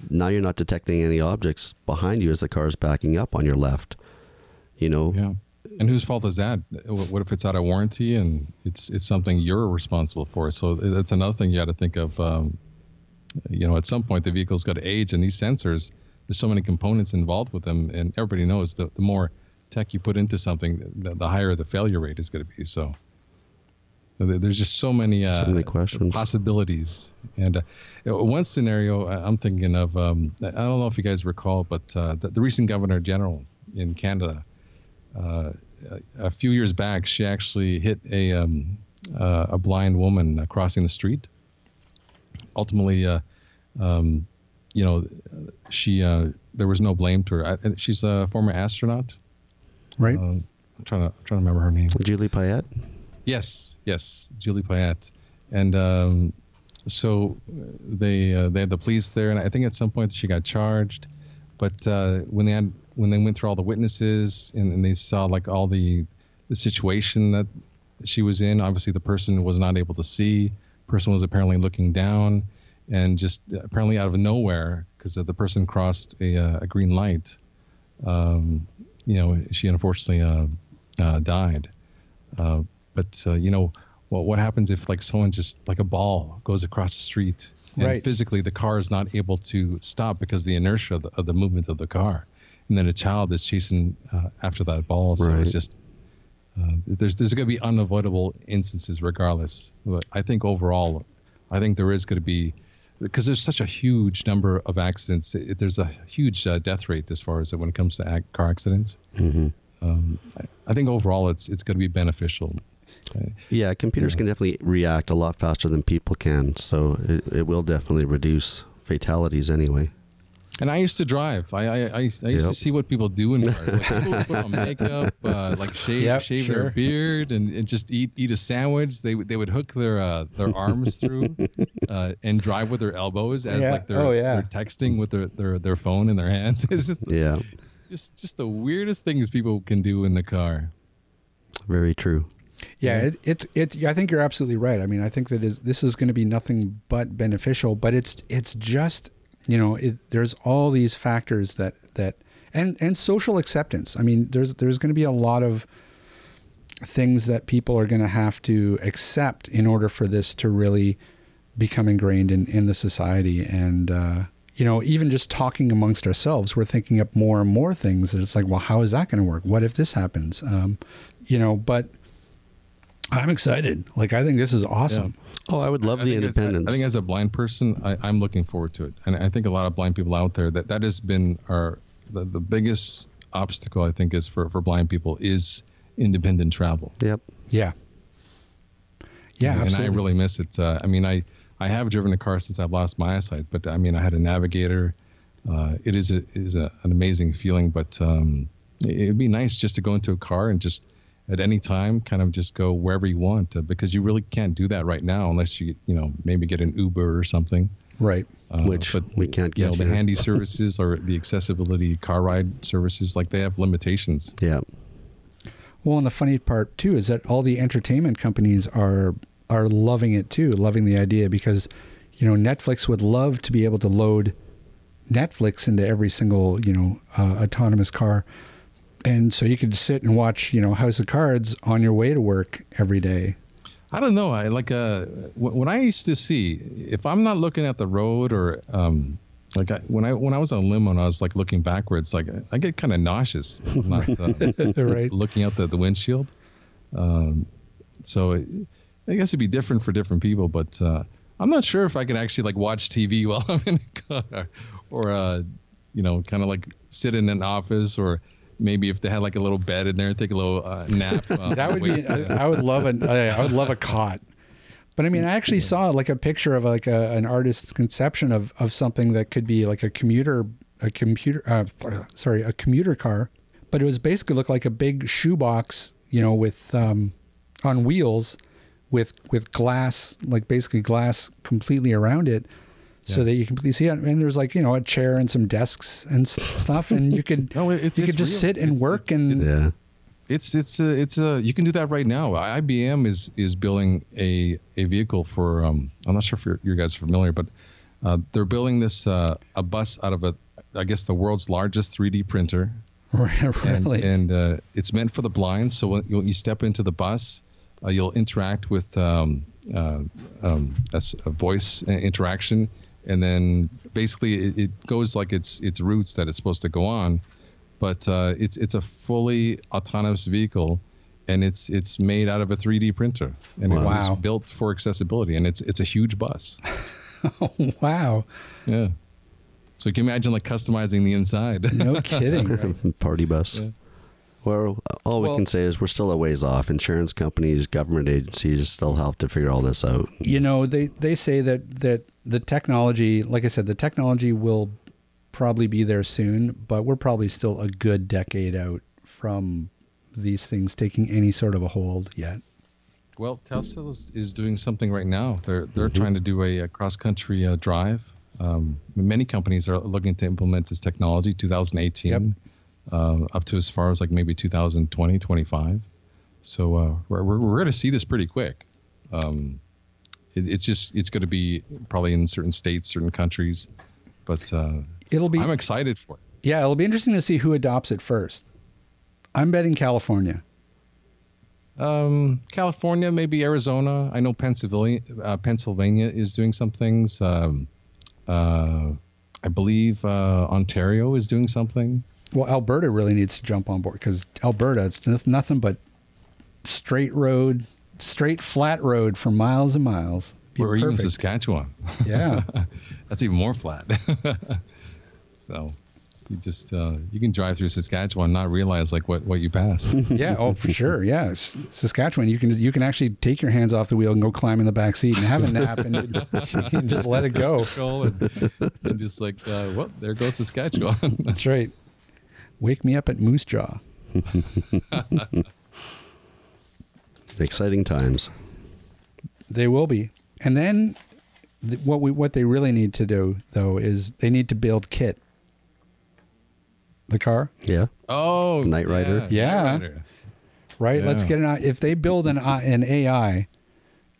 Now you're not detecting any objects behind you as the car is backing up on your left. You know, Yeah. And whose fault is that? What if it's out of warranty and it's it's something you're responsible for? So that's another thing you got to think of. Um, you know, at some point the vehicle's got to age, and these sensors, there's so many components involved with them, and everybody knows that the more tech you put into something, the, the higher the failure rate is going to be. So, there's just so many, uh, So many questions. possibilities. And uh, one scenario I- I'm thinking of, um, I don't know if you guys recall, but uh, the, the recent Governor General in Canada, uh, a, a few years back, she actually hit a um, uh, a blind woman crossing the street. Ultimately, uh, um, you know, she uh, there was no blame to her. I, she's a former astronaut. Right. Um, I'm trying to I'm trying to remember her name. Julie Payette. Yes, yes, Julie Payette, and um, so uh, they uh, they had the police there, and I think at some point she got charged. But uh, when they had when they went through all the witnesses and, and they saw like all the the situation that she was in, obviously the person was not able to see. Person was apparently looking down, and just apparently out of nowhere, because the person crossed a, uh, a green light. Um, you know, she unfortunately uh, uh, died. But uh, you know, what what happens if like someone just like a ball goes across the street and Right. physically the car is not able to stop because the inertia of the, of the movement of the car, and then a child is chasing uh, after that ball. So Right. it's just uh, there's there's going to be unavoidable instances regardless. But I think overall, I think there is going to be because there's such a huge number of accidents. It, there's a huge uh, death rate as far as when it comes to ac- car accidents. hmm Um, I, I think overall it's it's going to be beneficial. Yeah, computers Yeah. can definitely react a lot faster than people can, so it, it will definitely reduce fatalities anyway. And I used to drive. I I, I, I used Yep. to see what people do in cars. Like people would put on [LAUGHS] makeup, uh, like shave Yep, shave sure. their beard, and, and just eat eat a sandwich. They would they would hook their uh, their arms through, [LAUGHS] uh, and drive with their elbows as Yeah. like they're Oh, yeah. they're texting with their, their their phone in their hands. [LAUGHS] It's just Yeah, just just the weirdest things people can do in the car. very true. Yeah, it, it it I think you're absolutely right. I mean, I think that is this is going to be nothing but beneficial, but it's it's just you know it, there's all these factors that that and and social acceptance. I mean, there's there's going to be a lot of things that people are going to have to accept in order for this to really become ingrained in in the society and. uh you know, even just talking amongst ourselves, we're thinking up more and more things that it's like, well, how is that going to work? What if this happens? Um, you know, but I'm excited. Like I think this is awesome. Oh, I would love I the think as- independence. I think as a blind person, I, I'm looking forward to it, and I think a lot of blind people out there that that has been our the, the biggest obstacle. I think is for for blind people is independent travel. yep. Yeah. Yeah, and absolutely. I really miss it. Uh, I mean, I I have driven a car since I've lost my eyesight, but I mean, I had a Navigator. Uh, it is a is a, an amazing feeling, but um, it, it'd be nice just to go into a car and just at any time kind of just go wherever you want uh, because you really can't do that right now unless you you know maybe get an Uber or something. right. Uh, Which we can't you get know, the handy [LAUGHS] services or the accessibility car ride services like they have limitations. Yeah. Well, and the funny part too is that all the entertainment companies are are loving it too, loving the idea because you know Netflix would love to be able to load Netflix into every single you know uh, autonomous car, and so you could sit and watch you know House of Cards on your way to work every day. I don't know. I like uh when I used to see if I'm not looking at the road or um like I, when I when I was on limo and I was like looking backwards, like I get kind of nauseous. not uh, [LAUGHS] right. looking out the the windshield. Um, so it, I guess it'd be different for different people, but uh, I'm not sure if I could actually like watch TV while I'm in a car, or uh, you know, kind of like sit in an office, or maybe if they had like a little bed in there, and take a little uh, nap. [LAUGHS] That would be. I, I would love an. I would love a cot. But I mean, I actually saw like a picture of like a, an artist's conception of, of something that could be like a commuter, a computer, uh, sorry, a commuter car. But it was basically looked like a big shoebox, you know, with um, on wheels, with with glass, like basically glass completely around it, so that you can completely see it. And there's like you know a chair and some desks and stuff, and you could [LAUGHS] No, it's, you it's could just real. sit and It's- work and it's, Yeah. it's it's a, it's a you can do that right now. IBM is is building a a vehicle for um I'm not sure if you're, guys are familiar, but uh, they're building this uh, a bus out of a I guess the world's largest 3D printer, [LAUGHS] and really. and uh, it's meant for the blind. So when you, you step into the bus, uh, you'll interact with um, uh, um, a, s- a voice interaction, and then basically it, it goes like its its routes that it's supposed to go on, but uh, it's it's a fully autonomous vehicle, and it's it's made out of a 3D printer, and it Wow. was built for accessibility, and it's it's a huge bus. [LAUGHS] wow, Yeah. So you can imagine like customizing the inside. no kidding. [LAUGHS] Party bus. Yeah. Well, all we Well- can say is we're still a ways off. Insurance companies, government agencies still have to figure all this out. you know they they say that that the technology like i said the technology will probably be there soon but we're probably still a good decade out from these things taking any sort of a hold yet Well, Tesla is, is doing something right now. They're they're trying to do a, a cross country uh, drive. Um, many companies are looking to implement this technology 2018 Yep. Uh, up to as far as like maybe 2020, 25. So uh, we're we're, we're going to see this pretty quick. Um, it, it's just it's going to be probably in certain states, certain countries, but uh, it'll be I'm excited for it. yeah it'll be interesting to see who adopts it first i'm betting california Um, California, maybe Arizona. I know Pennsylvania. Uh, Pennsylvania is doing some things. Um, uh, I believe uh, Ontario is doing something. Well alberta really needs to jump on board because alberta it's nothing but straight road straight flat road for miles and miles Be or even perfect. Saskatchewan. yeah [LAUGHS] That's even more flat. [LAUGHS] so, you just uh, you can drive through Saskatchewan and not realize like what what you passed. [LAUGHS] yeah, oh for sure. Yeah, S- Saskatchewan, you can you can actually take your hands off the wheel and go climb in the back seat and have a nap and can just let it go. And, and just like, uh, well, there goes Saskatchewan. That's right. Wake me up at Moose Jaw. [LAUGHS] Exciting times. They will be. And then th- what we what they really need to do though is they need to build KITT. The car, Yeah. oh, Knight Rider. Yeah. Knight Rider. right? Let's get an I- if they build an uh, I- an AI,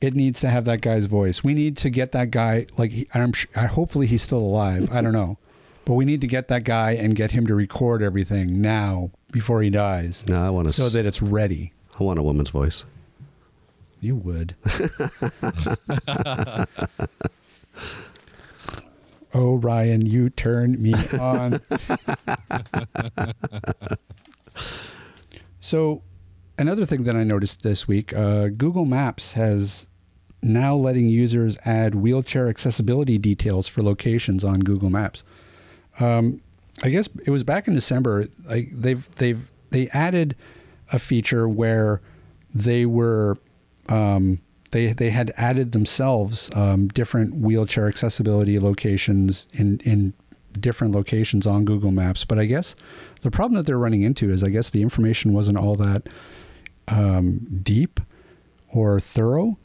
it needs to have that guy's voice. We need to get that guy like I'm sh- hopefully he's still alive. I don't know. But we need to get that guy and get him to record everything now before he dies No, I want to. so that it's ready. I want a woman's voice. You would. [LAUGHS] oh, Ryan, you turn me on. [LAUGHS] so, another thing that I noticed this week uh, Google Maps has now letting users add wheelchair accessibility details for locations on Google Maps. Um, I guess it was back in December. They've they've they added a feature where they were um, they they had added themselves um, different wheelchair accessibility locations in in different locations on Google Maps. But I guess the problem that they're running into is I guess the information wasn't all that um, deep or thorough.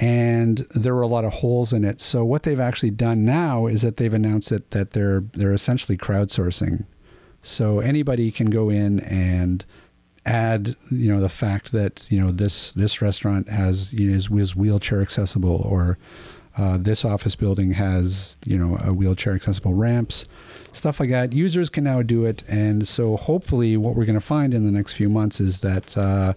And there were a lot of holes in it. So what they've actually done now is that they've announced that, that they're they're essentially crowdsourcing. So anybody can go in and add, you know, the fact that you know this this restaurant has you know, is, is wheelchair accessible, or uh, this office building has you know a wheelchair accessible ramps, stuff like that. Users can now do it, and so hopefully, what we're going to find in the next few months is that uh,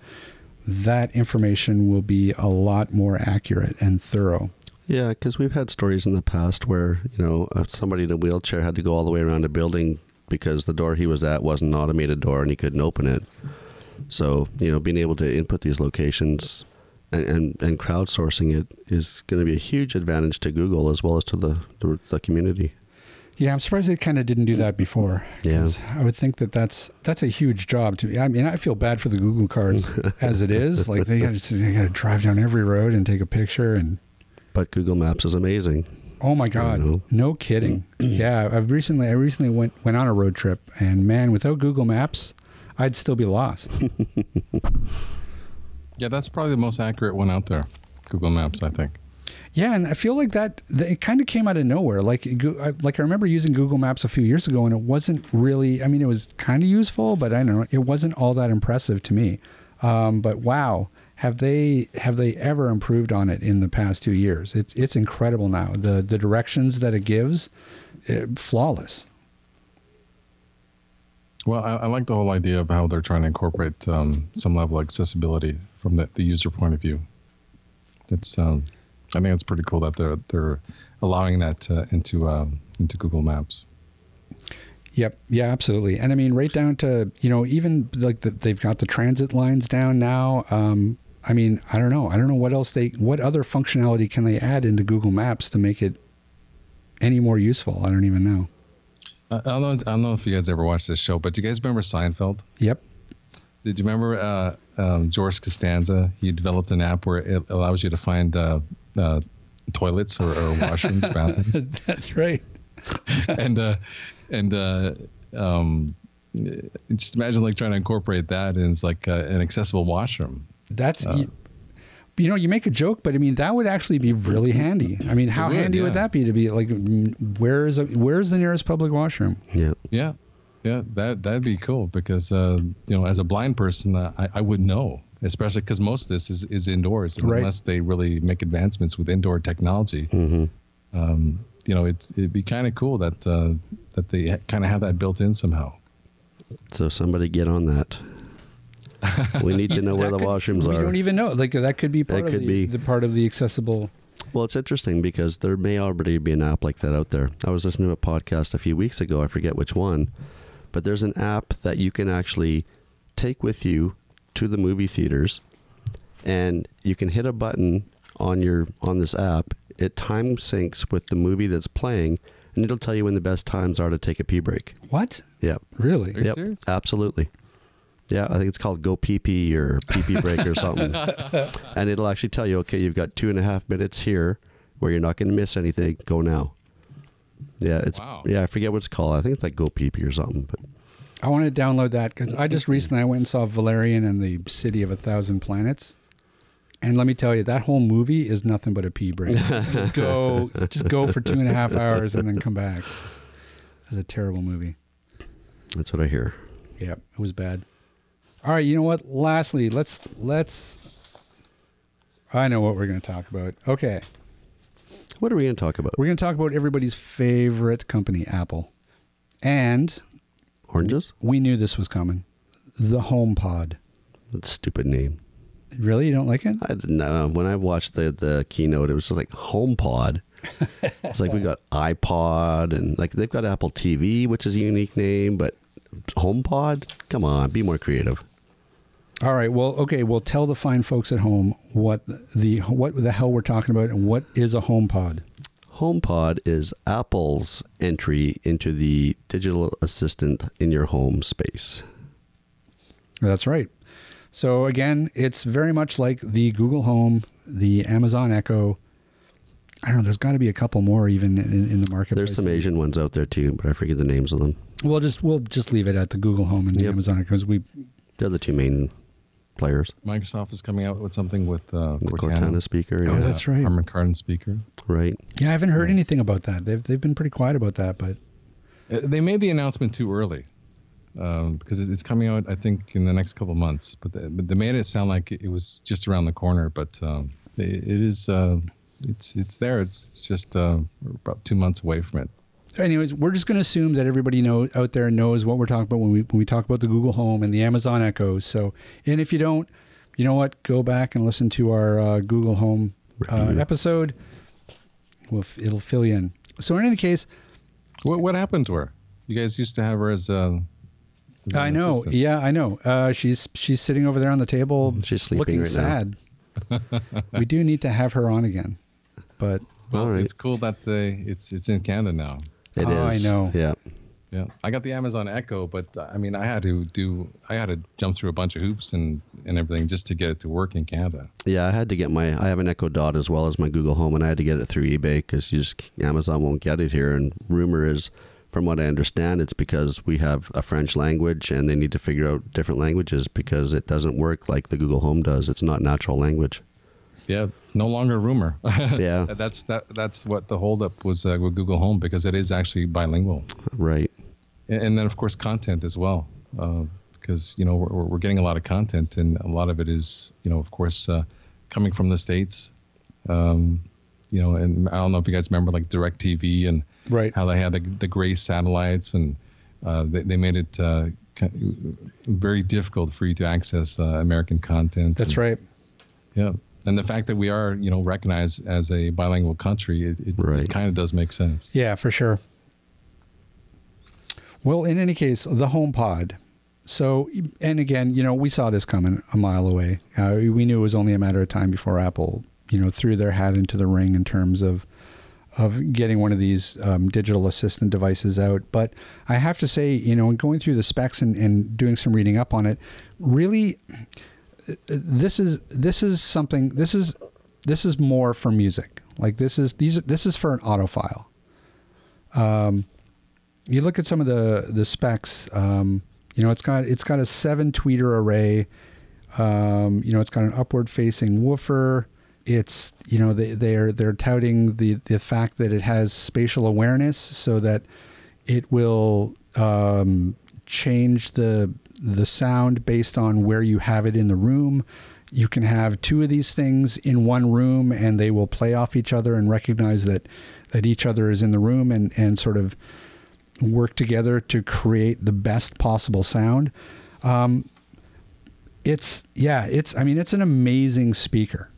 that information will be a lot more accurate and thorough. Yeah, because we've had stories in the past where you know uh, somebody in a wheelchair had to go all the way around a building because the door he was at wasn't an automated door and he couldn't open it. So you know, being able to input these locations and and, and crowdsourcing it is going to be a huge advantage to Google as well as to the the, the community. Yeah, I'm surprised they kind of didn't do that before. Yeah. 'cause I would think that that's that's a huge job to. Me. I mean, I feel bad for the Google cars [LAUGHS] as it is. Like they got to got to drive down every road and take a picture and. But Google Maps is amazing. Oh my God! No kidding. [CLEARS THROAT] yeah, I've recently I recently went went on a road trip and man, without Google Maps, I'd still be lost. [LAUGHS] Yeah, that's probably the most accurate one out there. Google Maps, I think. Yeah, and I feel like that, it kind of came out of nowhere. Like, like I remember using Google Maps a few years ago, and it wasn't really. I mean, it was kind of useful, but I don't know. It wasn't all that impressive to me. Um, but wow, have they have they ever improved on it in the past two years? It's it's incredible now. The the directions that it gives, eh, flawless. Well, I, I like the whole idea of how they're trying to incorporate um, some level of accessibility from the, the user point of view. It's, um, I think it's pretty cool that they're they're allowing that uh, into um, into Google Maps. Yep. Yeah, absolutely. And I mean, right down to, you know, even like the, they've got the transit lines down now. Um, I mean, I don't know. I don't know what else they, what other functionality can they add into Google Maps to make it any more useful? I don't even know. I, I don't know. I don't know if you guys ever watched this show, but do you guys remember Seinfeld? Yep. Did you remember uh, um, George Costanza? He developed an app where it allows you to find uh, uh, toilets or, or washrooms, [LAUGHS] bathrooms. That's right. [LAUGHS] and uh, and uh, um, just imagine like trying to incorporate that in like uh, an accessible washroom. That's, you, you know, you make a joke, but I mean, that would actually be really handy. I mean, how would, handy would that be to be like, mm, where's, a, where's the nearest public washroom? Yeah. Yeah, yeah, that that'd be cool because uh, you know, as a blind person, uh, I I would know, especially because most of this is is indoors, Right. unless they really make advancements with indoor technology. hmm Um, you know, it's it'd be kind of cool that uh, that they kind of have that built in somehow. So somebody get on that. We need to know [LAUGHS] where That the could- washrooms we are. don't even know. Like that could be part That of could the, be. the part of the accessible. Well, it's interesting because there may already be an app like that out there. I was listening to a podcast a few weeks ago, I forget which one, but there's an app that you can actually take with you to the movie theaters and you can hit a button on your on this app. It time syncs with the movie that's playing and it'll tell you when the best times are to take a pee break. What? Yep. Really? Are you Yep. serious? Absolutely. Yeah, I think it's called Go Pee Pee or Pee Pee Break or [LAUGHS] something. and it'll actually tell you, okay, you've got two and a half minutes here where you're not going to miss anything. Go now. Yeah, it's Wow. yeah. I forget what it's called. I think it's like Go Pee Pee or something. But I want to download that because I just recently I went and saw Valerian and the City of a Thousand Planets, and let me tell you, that whole movie is nothing but a pee break. [LAUGHS] just go, just go for two and a half hours and then come back. It's a terrible movie. that's what I hear. Yep, it was bad. All right, you know what? Lastly, let's let's. I know what we're going to talk about. Okay, What are we going to talk about? we're going to talk about everybody's favorite company, Apple, and Oranges? we knew this was coming. The HomePod. That stupid name. Really, you don't like it? I didn't know. When I watched the, the keynote, it was just like HomePod. [LAUGHS] it's like we got iPod and like they've got Apple TV, which is a unique name, but HomePod? Come on, be more creative. All right. Well, okay. Well, tell the fine folks at home what the what the hell we're talking about and what is a HomePod. HomePod is Apple's entry into the digital assistant in your home space. That's right. So again, it's very much like the Google Home, the Amazon Echo. I don't know. There's got to be a couple more even in, in the market. There's some Asian ones out there too, but I forget the names of them. We'll just we'll just leave it at the Google Home and the Yep. Amazon Echo because we They're the two main players. Microsoft is coming out with something with uh, The Cortana. Cortana speaker. Oh, yeah, that's right. Harman Kardon speaker. right. yeah I haven't heard anything about that. They've they've been pretty quiet about that, but Uh, They made the announcement too early um, because it- it's coming out, I think, in the next couple of months. But they, but they made it sound like it was just around the corner. But um, it, it is, uh, it's it's there. It's it's just uh, about two months away from it. Anyways, we're just going to assume that everybody know out there knows what we're talking about when we when we talk about the Google Home and the Amazon Echo. So, and if you don't, you know what? Go back and listen to our uh, Google Home uh, Review. episode. Well, it'll fill you in. So, in any case, What what happened to her? You guys used to have her as. Uh, as I know. assistant. Yeah, I know. Uh, she's she's sitting over there on the table. She's sleeping looking right now. sad. [LAUGHS] we do need to have her on again, but Well, All right. it's cool that uh, it's it's in Canada now. It is. Oh, I know. Yeah. Yeah, I got the Amazon Echo, but uh, I mean, I had to do, I had to jump through a bunch of hoops and and everything just to get it to work in Canada. Yeah, I had to get my. I have an Echo Dot as well as my Google Home, and I had to get it through eBay because you just Amazon won't get it here. And rumor is, from what I understand, it's because we have a French language, and they need to figure out different languages because it doesn't work like the Google Home does. It's not natural language. Yeah, no longer rumor. [LAUGHS] Yeah. that's that. That's what the holdup was uh, with Google Home because it is actually bilingual, Right. and, and then of course content as well, uh, because you know we're, we're- we're getting a lot of content, and a lot of it is you know of course uh, coming from the states. Um, you know, and I don't know if you guys remember like Directv and right. how they had the, the gray satellites and uh, they, they made it uh, very difficult for you to access uh, American content. That's and, right. Yeah, and the fact that we are, you know, recognized as a bilingual country, it, it, Right. kind of does make sense. Yeah, for sure. Well, in any case, the HomePod. So, and again, you know, we saw this coming a mile away. Uh, we knew it was only a matter of time before Apple, you know, threw their hat into the ring in terms of of getting one of these um, digital assistant devices out. But I have to say, you know, going through the specs and, and doing some reading up on it, really, this is this is something. This is this is more for music. Like this is these. This is for an audiophile um, you look at some of the the specs. Um, you know, it's got it's got a seven tweeter array. Um, you know, it's got an upward facing woofer. It's you know they they're they're touting the the fact that it has spatial awareness, so that it will um, change the the sound based on where you have it in the room. You can have two of these things in one room, and they will play off each other and recognize that that each other is in the room, and and sort of work together to create the best possible sound. Um, it's yeah, it's I mean it's an amazing speaker.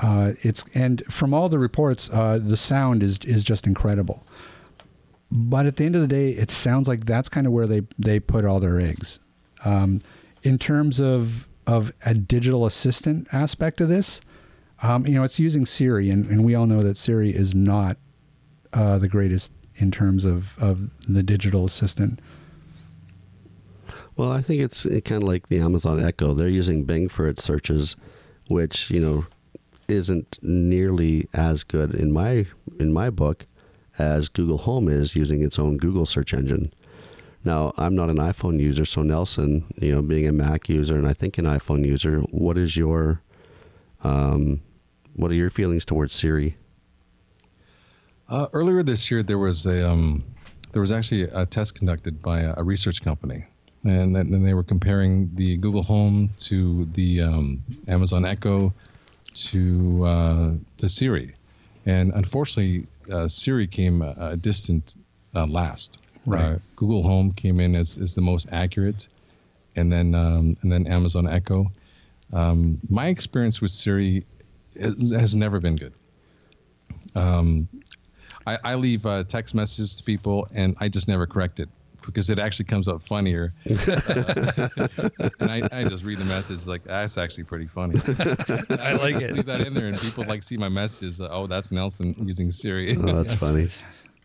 Uh, it's and from all the reports, uh, the sound is is just incredible. But at the end of the day, it sounds like that's kind of where they they put all their eggs. Um, in terms of of a digital assistant aspect of this, um, you know, it's using Siri, and, and we all know that Siri is not uh, the greatest in terms of, of the digital assistant. Well, I think it's kind of like the Amazon Echo. They're using Bing for its searches, which you know isn't nearly as good in my in my book as Google Home is using its own Google search engine. Now, I'm not an iPhone user, so Nelson, you know, being a Mac user and I think an iPhone user, what is your um, what are your feelings towards Siri? Uh, earlier this year, there was a um, there was actually a test conducted by a, a research company, and then, they were comparing the Google Home to the um, Amazon Echo to uh, to Siri, and unfortunately, uh, Siri came a, a distant uh, last. Right. Uh, Google Home came in as, as the most accurate, and then um, and then Amazon Echo. Um, my experience with Siri has, has never been good. Um, I, I leave uh, text messages to people and I just never correct it because it actually comes up funnier. uh, [LAUGHS] and I, I just read the message like that's actually pretty funny. [LAUGHS] I like it. Leave that in there, and people like see my messages. Uh, oh, that's Nelson using Siri. Oh, that's funny. [LAUGHS]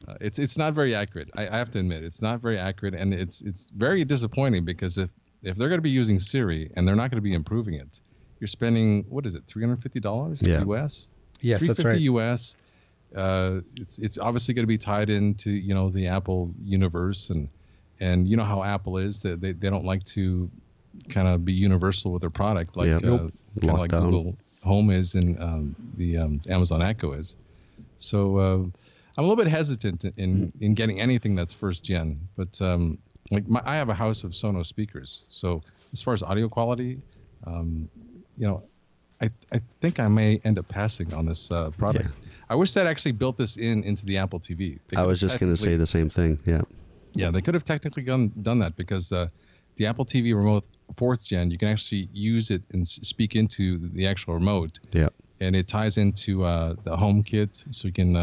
Uh, it's it's not very accurate. I, I have to admit, it's not very accurate, and it's it's very disappointing because if if they're going to be using Siri and they're not going to be improving it, you're spending what is it, three hundred fifty dollars yeah. US? Yes, that's right. US uh, it's it's obviously going to be tied into you know the Apple universe and and you know how Apple is that they, they don't like to kind of be universal with their product like uh, nope. like. Google Home is and um, the um, Amazon Echo is. So uh, I'm a little bit hesitant in in getting anything that's first gen, but um, like my, I have a house of Sonos speakers, so as far as audio quality, um, you know, I I think I may end up passing on this uh, product. Yeah. I wish that actually built this in into the Apple TV. They I was just going to say the same thing. Yeah. Yeah, they could have technically done done that because uh, the Apple TV remote fourth gen, you can actually use it and speak into the actual remote, Yeah. and it ties into uh, the HomeKit, so you can.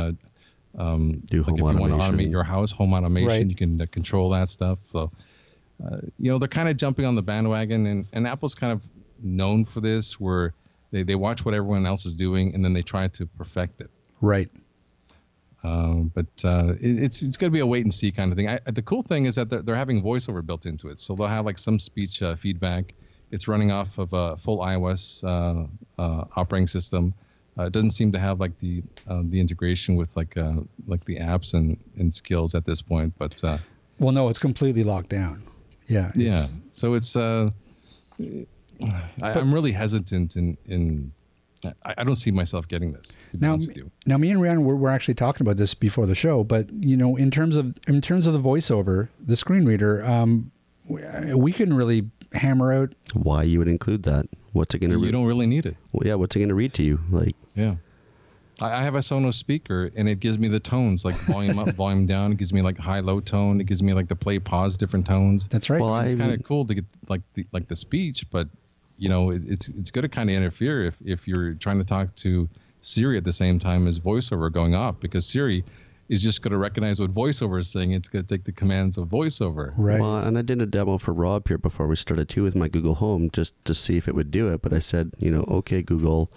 Um, Do like home if you want to automation. automate your house, home automation, Right. you can uh, control that stuff. So, uh, you know, they're kind of jumping on the bandwagon, and, and Apple's kind of known for this, where they, they watch what everyone else is doing, and then they try to perfect it. Right. Um, but uh, it, it's it's going to be a wait and see kind of thing. I, the cool thing is that they're, they're having voiceover built into it, so they'll have like some speech uh, feedback. It's running off of a full iOS uh, uh, operating system. Uh, it doesn't seem to have like the uh, the integration with like uh, like the apps and, and skills at this point. But uh, Well, no, it's completely locked down. Yeah. it's- yeah, so it's uh, I, I'm really hesitant in in. I, I don't see myself getting this. Now, honest with you. now, me and Ryan were, were actually talking about this before the show, but you know, in terms of in terms of the voiceover, the screen reader, um, we, we can really hammer out. Why you would include that? What's it going to you read? don't really need it. Well, yeah. What's it going to read to you? Like, Yeah. I I have a Sonos speaker and it gives me the tones like volume up, [LAUGHS] volume down. It gives me like high, low tone. It gives me like the play, pause, different tones. That's right. Well, I- It's kind of cool to get like the like the speech, but you know it, it's it's going to kind of interfere if if you're trying to talk to Siri at the same time as voiceover going off because Siri is just going to recognize what voiceover is saying. It's going to take the commands of voiceover. right. well, and I did a demo for Rob here before we started too with my Google Home just to see if it would do it. But I said, you know, okay, Google,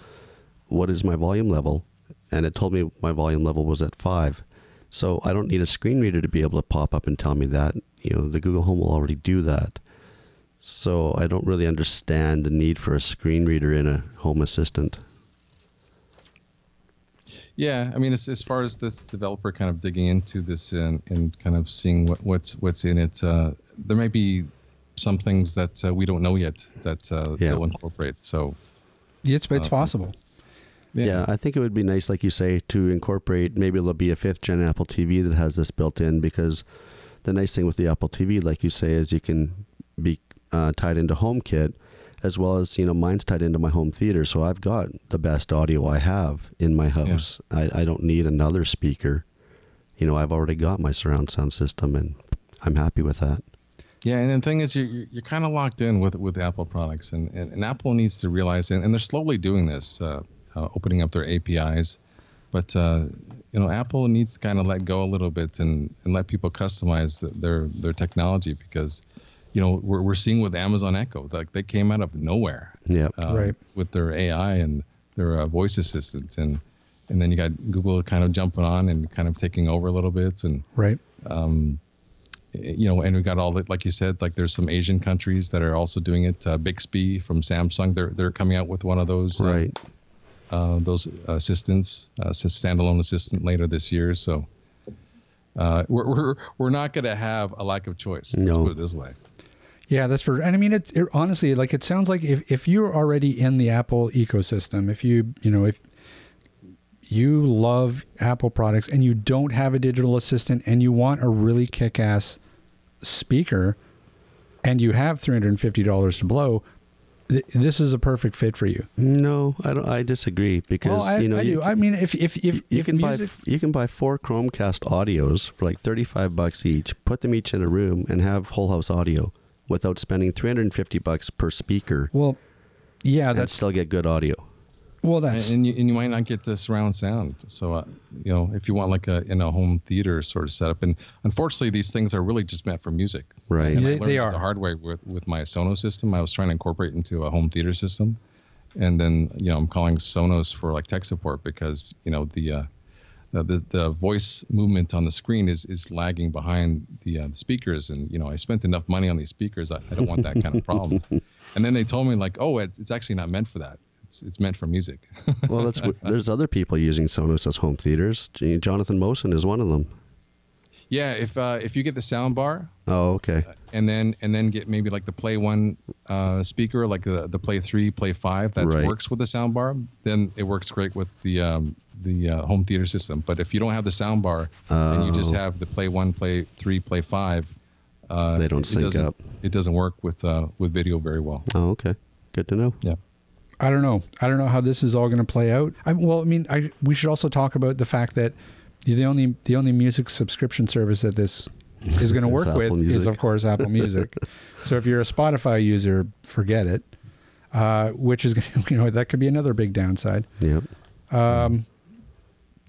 what is my volume level? And it told me my volume level was at five. So I don't need a screen reader to be able to pop up and tell me that. You know, the Google Home will already do that. So I don't really understand the need for a screen reader in a home assistant. Yeah, I mean, as, as far as this developer kind of digging into this and, and kind of seeing what, what's what's in it, uh, there may be some things that uh, we don't know yet that uh, Yeah. they'll incorporate. So it's it's uh, possible. Yeah. I think it would be nice, like you say, to incorporate. Maybe there'll be a fifth gen Apple TV that has this built in because the nice thing with the Apple TV, like you say, is you can be uh, tied into HomeKit as well as you know mine's tied into my home theater, so I've got the best audio I have in my house. I, I don't need another speaker. You know, I've already got my surround sound system, and I'm happy with that. Yeah, and the thing is, you're you're- you're kind of locked in with with Apple products, and, and, and Apple needs to realize, and, and they're slowly doing this, uh, uh, opening up their APIs. But uh, you know, Apple needs to kind of let go a little bit and, and let people customize the, their their technology because, you know, we're we're seeing with Amazon Echo, like they came out of nowhere, Yeah, uh, Right. with their AI and their uh, voice assistant, and and then you got Google kind of jumping on and kind of taking over a little bit, and Right. you know, and we got all the like you said, like there's some Asian countries that are also doing it. Uh, Bixby from Samsung, they're they're coming out with one of those uh, Right. uh, those assistants, uh, standalone assistant later this year. So uh, we're we're we're not going to have a lack of choice. Let's put it this way. Yeah, that's for. And I mean, it, it honestly, like it sounds like if if you're already in the Apple ecosystem, if you you know if you love Apple products and you don't have a digital assistant and you want a really kick-ass speaker, and you have three hundred and fifty dollars to blow, this is a perfect fit for you. No, I don't. I disagree because Well, I, you know I you, do. I mean, if if if, you if can music, buy you can buy four Chromecast audios for like thirty five bucks each. Put them each in a room and have whole house audio without spending three hundred and fifty bucks per speaker. well, yeah, and that's still get good audio. well, that's and, and, you, and you might not get the surround sound. So, uh, you know, if you want like a in a home theater sort of setup, and unfortunately, these things are really just meant for music. Right. And I They- learned they are. the hard way with with my Sonos system. I was trying to incorporate into a home theater system, and then you know I'm calling Sonos for like tech support because you know the uh, the, the the voice movement on the screen is is lagging behind the, uh, the speakers, and you know I spent enough money on these speakers. I, I don't want that kind of problem. [LAUGHS] And then they told me like, oh, it's it's actually not meant for that. It's it's meant for music. [LAUGHS] Well, that's there's other people using Sonos as home theaters. Jonathan Mosen is one of them. yeah, if uh, if you get the sound bar Oh, okay. And then and then get maybe like the play one uh, speaker like the, the play three play five that Right. works with the sound bar then it works great with the um, the uh, home theater system but if you don't have the sound bar and you just Oh. have the play one play three play five uh, They don't it sync doesn't- up. it doesn't work with uh, with video very well Oh, okay. Good to know. yeah I don't know. I don't know how this is all going to play out. I, well, I mean, I, we should also talk about the fact that he's the only the only music subscription service that this is going to work with Apple is, of course, Apple Music. [LAUGHS] so if you're a Spotify user, forget it. Uh, which is, [LAUGHS] gonna- you know, that could be another big downside. Yep. Um,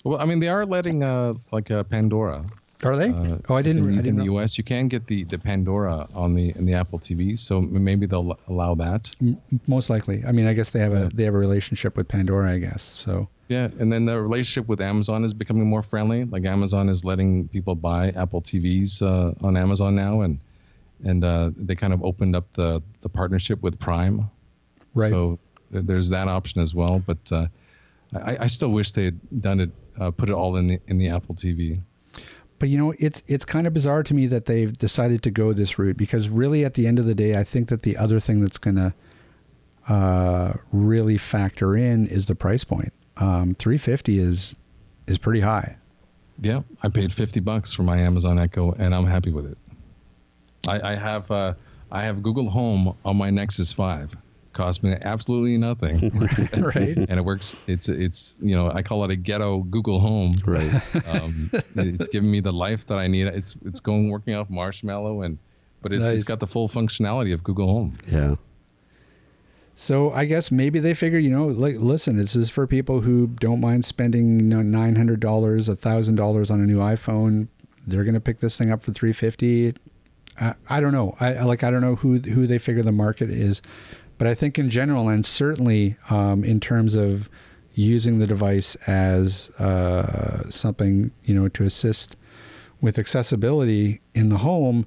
well I mean they are letting uh, like a Pandora are they? uh, oh, I didn't. in, I in didn't the know. US you can get the the Pandora on the in the Apple TV so maybe they'll allow that M- Most likely. I mean, I guess they have a they have a relationship with Pandora. I guess so. Yeah, and then the relationship with Amazon is becoming more friendly. Like Amazon is letting people buy Apple TVs uh, on Amazon now, and and uh, they kind of opened up the the partnership with Prime. Right. So th- there's that option as well. But uh, I, I still wish they had done it, uh, put it all in the in the Apple TV. But you know, it's it's kind of bizarre to me that they've decided to go this route because really, at the end of the day, I think that the other thing that's going to uh, really factor in is the price point. Um, Three fifty is is pretty high. Yeah, I paid fifty bucks for my Amazon Echo, and I'm happy with it. I, I have uh, I have Google Home on my Nexus Five. Cost me absolutely nothing. [LAUGHS] right. and it works. It's it's you know I call it a ghetto Google Home. Right. Um, it's giving me the life that I need. It's it's going working off Marshmallow and but it's Nice. it's got the full functionality of Google Home. yeah. So I guess maybe they figure, you know, listen, this is for people who don't mind spending nine hundred dollars, a thousand dollars on a new iPhone. They're to pick this thing up for three fifty. I, I don't know. I I- like I don't know who who they figure the market is, but I think in general and certainly um, in terms of using the device as uh, something you know to assist with accessibility in the home.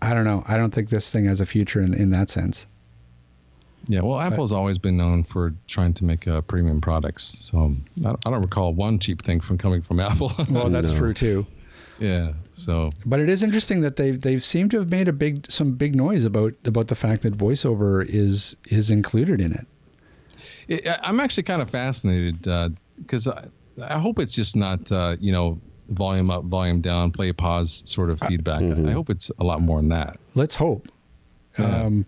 I don't know. I don't think this thing has a future in in that sense. Yeah, well, Apple's always been known for trying to make uh, premium products. So I, I don't recall one cheap thing from coming from [LAUGHS] Apple. Well, that's No. true too. yeah, so But it is interesting that they've they've seemed to have made a big some big noise about about the fact that voiceover is is included in it. it, I- I'm actually kind of fascinated because I, I hope it's just not uh, you know volume up, volume down, play pause sort of feedback. I hope it's a lot more than that. Let's hope. Yeah. Um,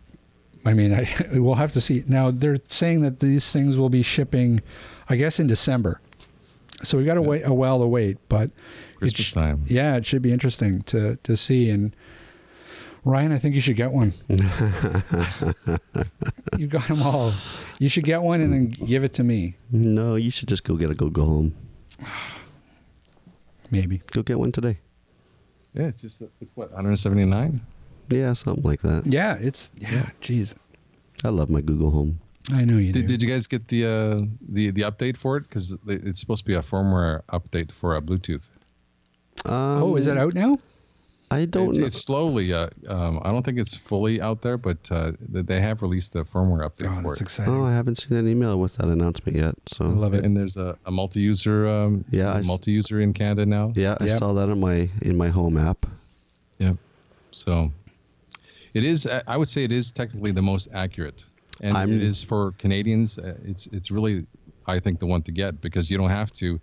I mean, I, [LAUGHS] we'll have to see. Now they're saying that these things will be shipping, I guess, in December. So we got to wait a while to wait, but it Christmas sh- time. Yeah, it should be interesting to to see. And Ryan, I think you should get one. [LAUGHS] you got them all. You should get one and then give it to me, No, you should just go get a Google Home. [SIGHS] maybe. Go get one today. Yeah, it's just it's what 179. Yeah, something like that. Yeah, it's yeah. Jeez, I love my Google Home. I know you Did, do. did you guys get the uh, the the update for it? Because it's supposed to be a firmware update for uh, Bluetooth. Um, oh, is it out now? I don't It's, know. it's slowly. Uh, um, I don't think it's fully out there, but uh, they have released a firmware update Oh, for that's it. exciting. Oh, I haven't seen an email with that announcement yet. So I love it. And there's a, a multi-user. Um, Yeah, I s- multi-user in Canada now. yeah, I Yep. saw that in my in my home app. Yeah. So it is. I would say it is technically the most accurate, and I'm- it is for Canadians. uh, It's it's really, I think, the one to get because you don't have to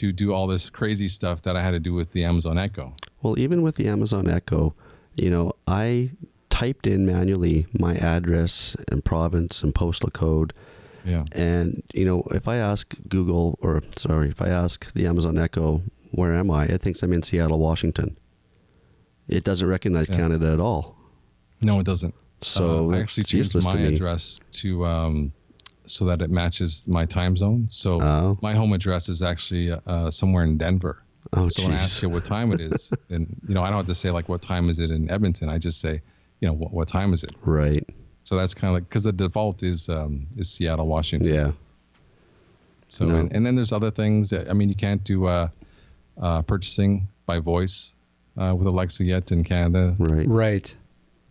to do all this crazy stuff that I had to do with the Amazon Echo. Well, even with the Amazon Echo, you know, I typed in manually my address and province and postal code. Yeah. And, you know, if I ask Google or, sorry, if I ask the Amazon Echo, where am I? It thinks I'm in Seattle, Washington. It doesn't recognize Yeah. Canada at all. No, it doesn't. So uh, I that's actually changed useless my to address to um, so that it matches my time zone. So Oh. my home address is actually uh, somewhere in Denver. Oh, so when I ask you what time it is, [LAUGHS] and you know, I don't have to say like what time is it in Edmonton. I just say, you know, what, what time is it? Right. So that's kind of like because the default is um, is Seattle, Washington. Yeah. So No. and, and then there's other things. that- I mean, you can't do uh, uh, purchasing by voice uh, with Alexa yet in Canada. Right. Right.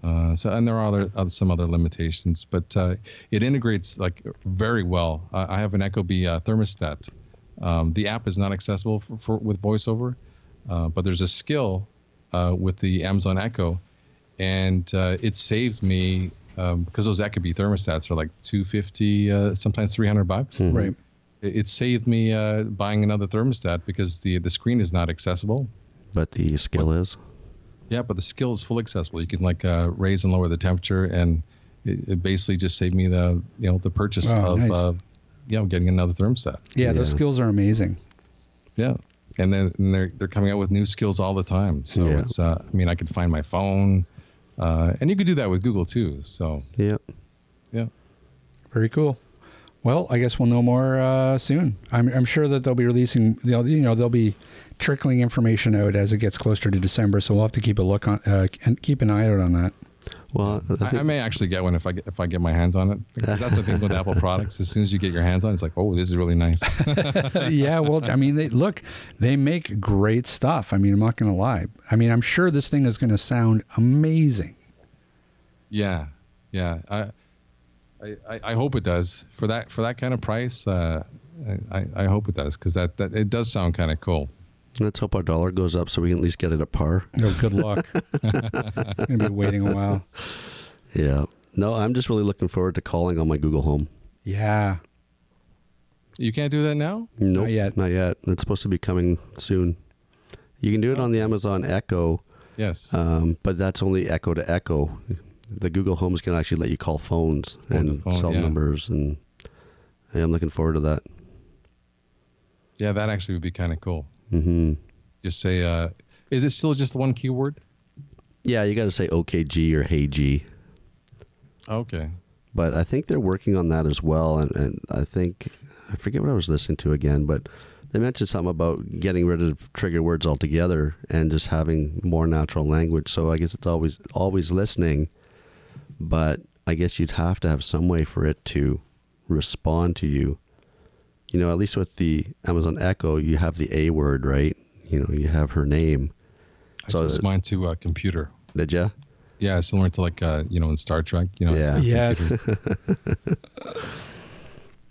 Uh, so and there are other, other some other limitations, but uh, it integrates like very well. Uh, I have an Ecobee uh, thermostat. Um, the app is not accessible for, for with VoiceOver, uh, but there's a skill uh, with the Amazon Echo, and uh, it saved me um, because those Ecobee thermostats are like 250, uh, sometimes 300 bucks. Mhm. Right. It, it saved me uh, buying another thermostat because the the screen is not accessible. But the skill is. Yeah, but the skill is fully accessible. You can like uh, raise and lower the temperature, and it, it basically just saved me the you know the purchase Oh, of nice. uh, you know getting another thermostat. Yeah, those skills are amazing. Yeah, and then and they're they're coming out with new skills all the time. So Yeah. it's uh, I mean I could find my phone, uh, and you could do that with Google too. So Yep. yeah, Very cool. Well, I guess we'll know more uh, soon. I'm, I'm sure that they'll be releasing. They'll, you know, they'll be trickling information out as it gets closer to December. So we'll have to keep a look on uh, and keep an eye out on that. Well, I I, think, I may actually get one if I get, if I get my hands on it. [LAUGHS] Because that's the thing with Apple products. As soon as you get your hands on, it, it's like oh this is really nice. [LAUGHS] yeah, well, I mean, they look, they make great stuff. I mean, I'm not going to lie. I mean, I'm sure this thing is going to sound amazing. Yeah, yeah. I, I, I- I hope it does for that for that kind of price. Uh, I, I hope it does because that, that it does sound kind of cool. Let's hope our dollar goes up so we can at least get it at par. Oh, good luck. [LAUGHS] Going to be waiting a while. Yeah. No, I'm just really looking forward to calling on my Google Home. Yeah. You can't do that now. Nope, yet. Not yet. It's supposed to be coming soon. You can do it on the Amazon Echo, Yes. um, but that's only Echo to Echo. The Google Homes can actually let you call phones Phone and phone, cell yeah. numbers, and yeah, I'm looking forward to that. yeah, that actually would be kind of cool. Hmm Just say, uh, is it still just one keyword? Yeah, you got to say OKG or Hey G, Okay. but I think they're working on that as well. And, and I think I forget what I was listening to again, but they mentioned something about getting rid of trigger words altogether and just having more natural language. So I guess it's always always listening, but I guess you'd have to have some way for it to respond to you. You know, at least with the Amazon Echo, you have the A word, right? You know, you have her name. I So switched mine to uh, computer. Did ya? Yeah, similar to like uh, you know in Star Trek. You know. Yeah. like Yes. [LAUGHS]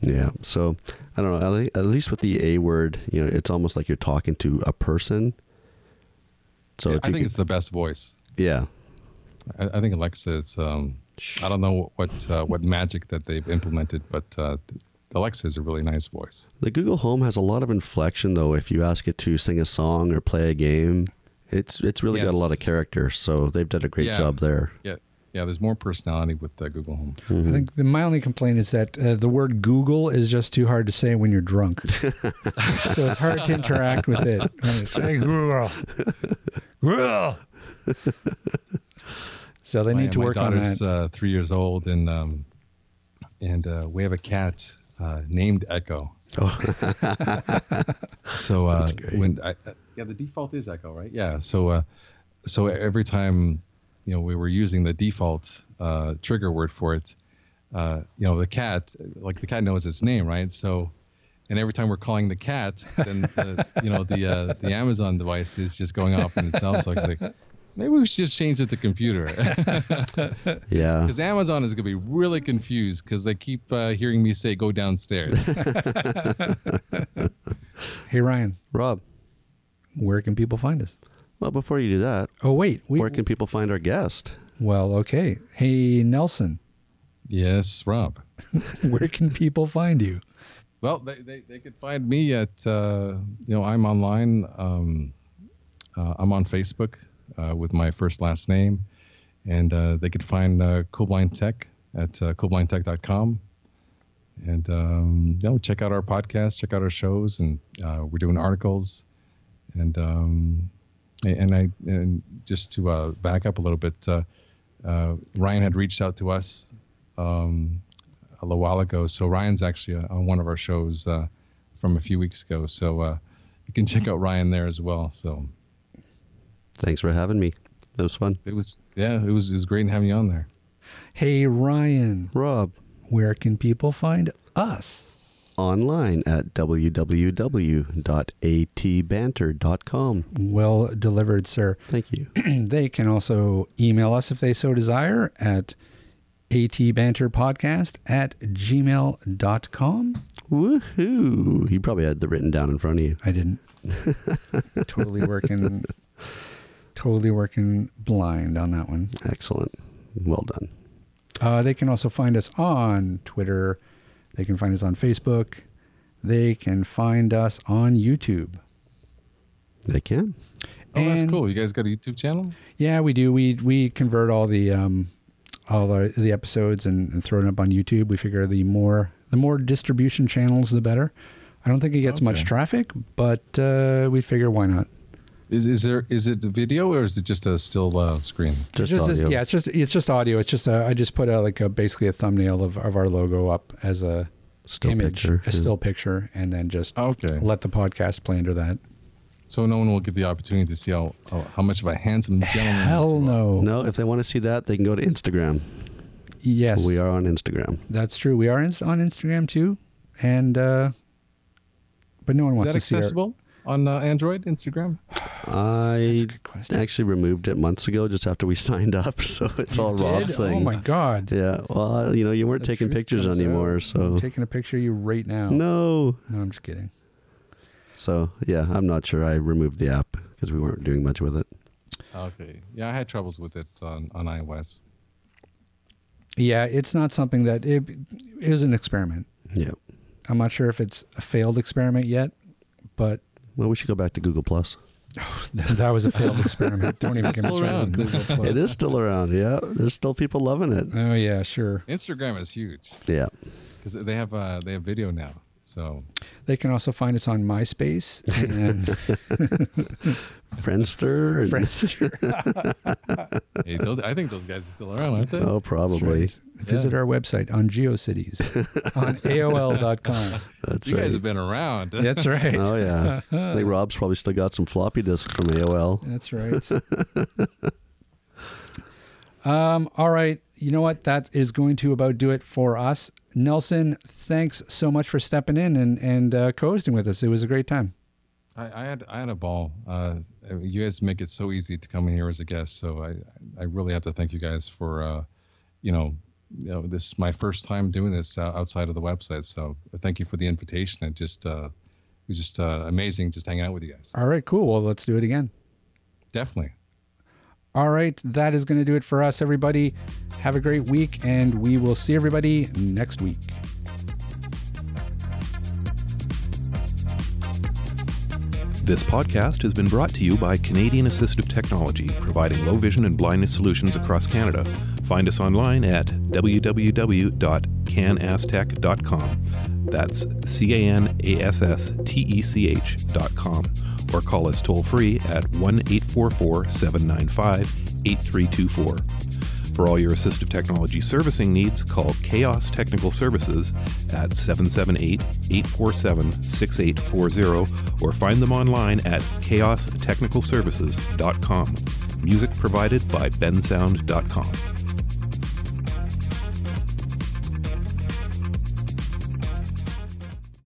Yeah. So I don't know. At le- At least with the A word, you know, it's almost like you're talking to a person. So Yeah, I think could- it's the best voice. yeah, I, I think Alexa is. Um, I don't know what uh, what magic that they've implemented, but uh, Alexa is a really nice voice. the Google Home has a lot of inflection though. If you ask it to sing a song or play a game, it's it's really got a lot of character. So they've done a great Yeah. job there. Yeah, yeah. There's more personality with uh, Google Home. Mm-hmm. I think the, my only complaint is that uh, the word Google is just too hard to say when you're drunk. [LAUGHS] so it's hard to interact with it. [LAUGHS] Say Google. Google. So they my, need to work on daughter's that. Uh, three years old, and um, and uh, we have a cat uh, named Echo. [LAUGHS] so uh, when I, uh, yeah, the default is Echo, right? Yeah. So uh, so every time you know we were using the default uh, trigger word for it, uh, you know, the cat, like the cat knows its name, right? So, and every time we're calling the cat, then the, you know the uh, the Amazon device is just going off in itself. So I was like, maybe we should just change it to computer. [LAUGHS] [LAUGHS] Yeah. Because Amazon is going to be really confused because they keep uh, hearing me say, go downstairs. [LAUGHS] Hey Ryan, Rob, where can people find us? well, before you do that, Oh wait, we where can people find our guest? well okay. Hey Nelson, yes, Rob. where can people find you? Well, they, they, they could find me at, uh, you know, I'm online. Um, uh, I'm on Facebook uh, with my first last name. And uh, they could find uh, Tech at uh. And, um, you know, check out our podcast, check out our shows. And uh, we're doing articles. And, um, and I, and just to uh, back up a little bit, uh, Ryan had reached out to us um, a little while ago. So Ryan's actually on one of our shows from a few weeks ago. So you can check out Ryan there as well. So Thanks for having me. That was fun. it was yeah, it was it was great having you on there. Hey Ryan, Rob, where can people find us? online at www.atbanter.com. Well delivered, sir. Thank you. [CLEARS THROAT] they can also email us if they so desire at atbanterpodcast at gmail.com. Woohoo! You probably had the written down in front of you. I didn't. [LAUGHS] totally working, totally working blind on that one. Excellent. Well done. Uh, they can also find us on Twitter. They can find us on Facebook. They can find us on YouTube. They can. Oh, that's And- cool. You guys got a YouTube channel? Yeah, we do. We we convert all the um, all our, the episodes and, and throw it up on YouTube. We figure the more the more distribution channels, the better. I don't think it gets much traffic, but uh, we figure why not? Is is there is it the video or is it just a still uh, screen? Just, It's audio. yeah, it's just it's just audio. It's just a, I just put a, like a basically a thumbnail of, of our logo up as a Still image, picture. a yeah. still picture, and then just Okay. let the podcast play under that. So no one will get the opportunity to see how how, how much of a handsome gentleman. Hell no. No, if they want to see that, they can go to Instagram. Yes, We are on Instagram. That's true. We are in, on Instagram too, and uh, but no one Is wants that to see our. accessible on uh, Android, Instagram? That's a I good question. actually removed it months ago just after we [LAUGHS] signed up, so it's all Did? Rob's thing. Oh my god! Yeah, well, you know, you weren't The taking pictures anymore, out. so I'm taking a picture of you right now. no. No, I'm just kidding. So yeah, I'm not sure. I removed the app because we weren't doing much with it. Okay. Yeah, I had troubles with it on, on iOS. Yeah, it's not something that it, it was an experiment. Yeah. I'm not sure if it's a failed experiment yet, but Well, we should go back to Google Plus. [LAUGHS] that was a failed experiment. Don't even get me started on around. Google Plus. It is still around. Yeah, there's still people loving it. Oh yeah, sure. Instagram is huge Yeah. because they have uh, they have video now. So They can also find us on MySpace and [LAUGHS] Friendster. And, Friendster. [LAUGHS] hey, those I think those guys are still around, aren't they? oh, probably. Visit our website on GeoCities on [LAUGHS] AOL.com. That's you right. guys have been around. That's right. Oh yeah. I think Rob's probably still got some floppy disks from AOL. That's right. um, all right. You know what? That is going to about do it for us. Nelson, thanks so much for stepping in and, and uh, co-hosting with us. It was a great time. I, I had I had a ball. Uh, you guys make it so easy to come in here as a guest. So I I really have to thank you guys for uh, you know you know this is my first time doing this uh, outside of the website. So thank you for the invitation. It just uh, it was just uh, amazing just hanging out with you guys. All right, cool. Well, let's do it again. Definitely. All right. That is going to do it for us, everybody. Have a great week, and we will see everybody next week. This podcast has been brought to you by Canadian Assistive Technology, providing low vision and blindness solutions across Canada. Find us online at www.canasstech.com. That's C A N A S S T E C H.com. Or call us toll free at 1 844 795 8324. For all your assistive technology servicing needs, call Chaos Technical Services at 778 847 6840 or find them online at chaostechnicalservices.com. Music provided by bensound.com.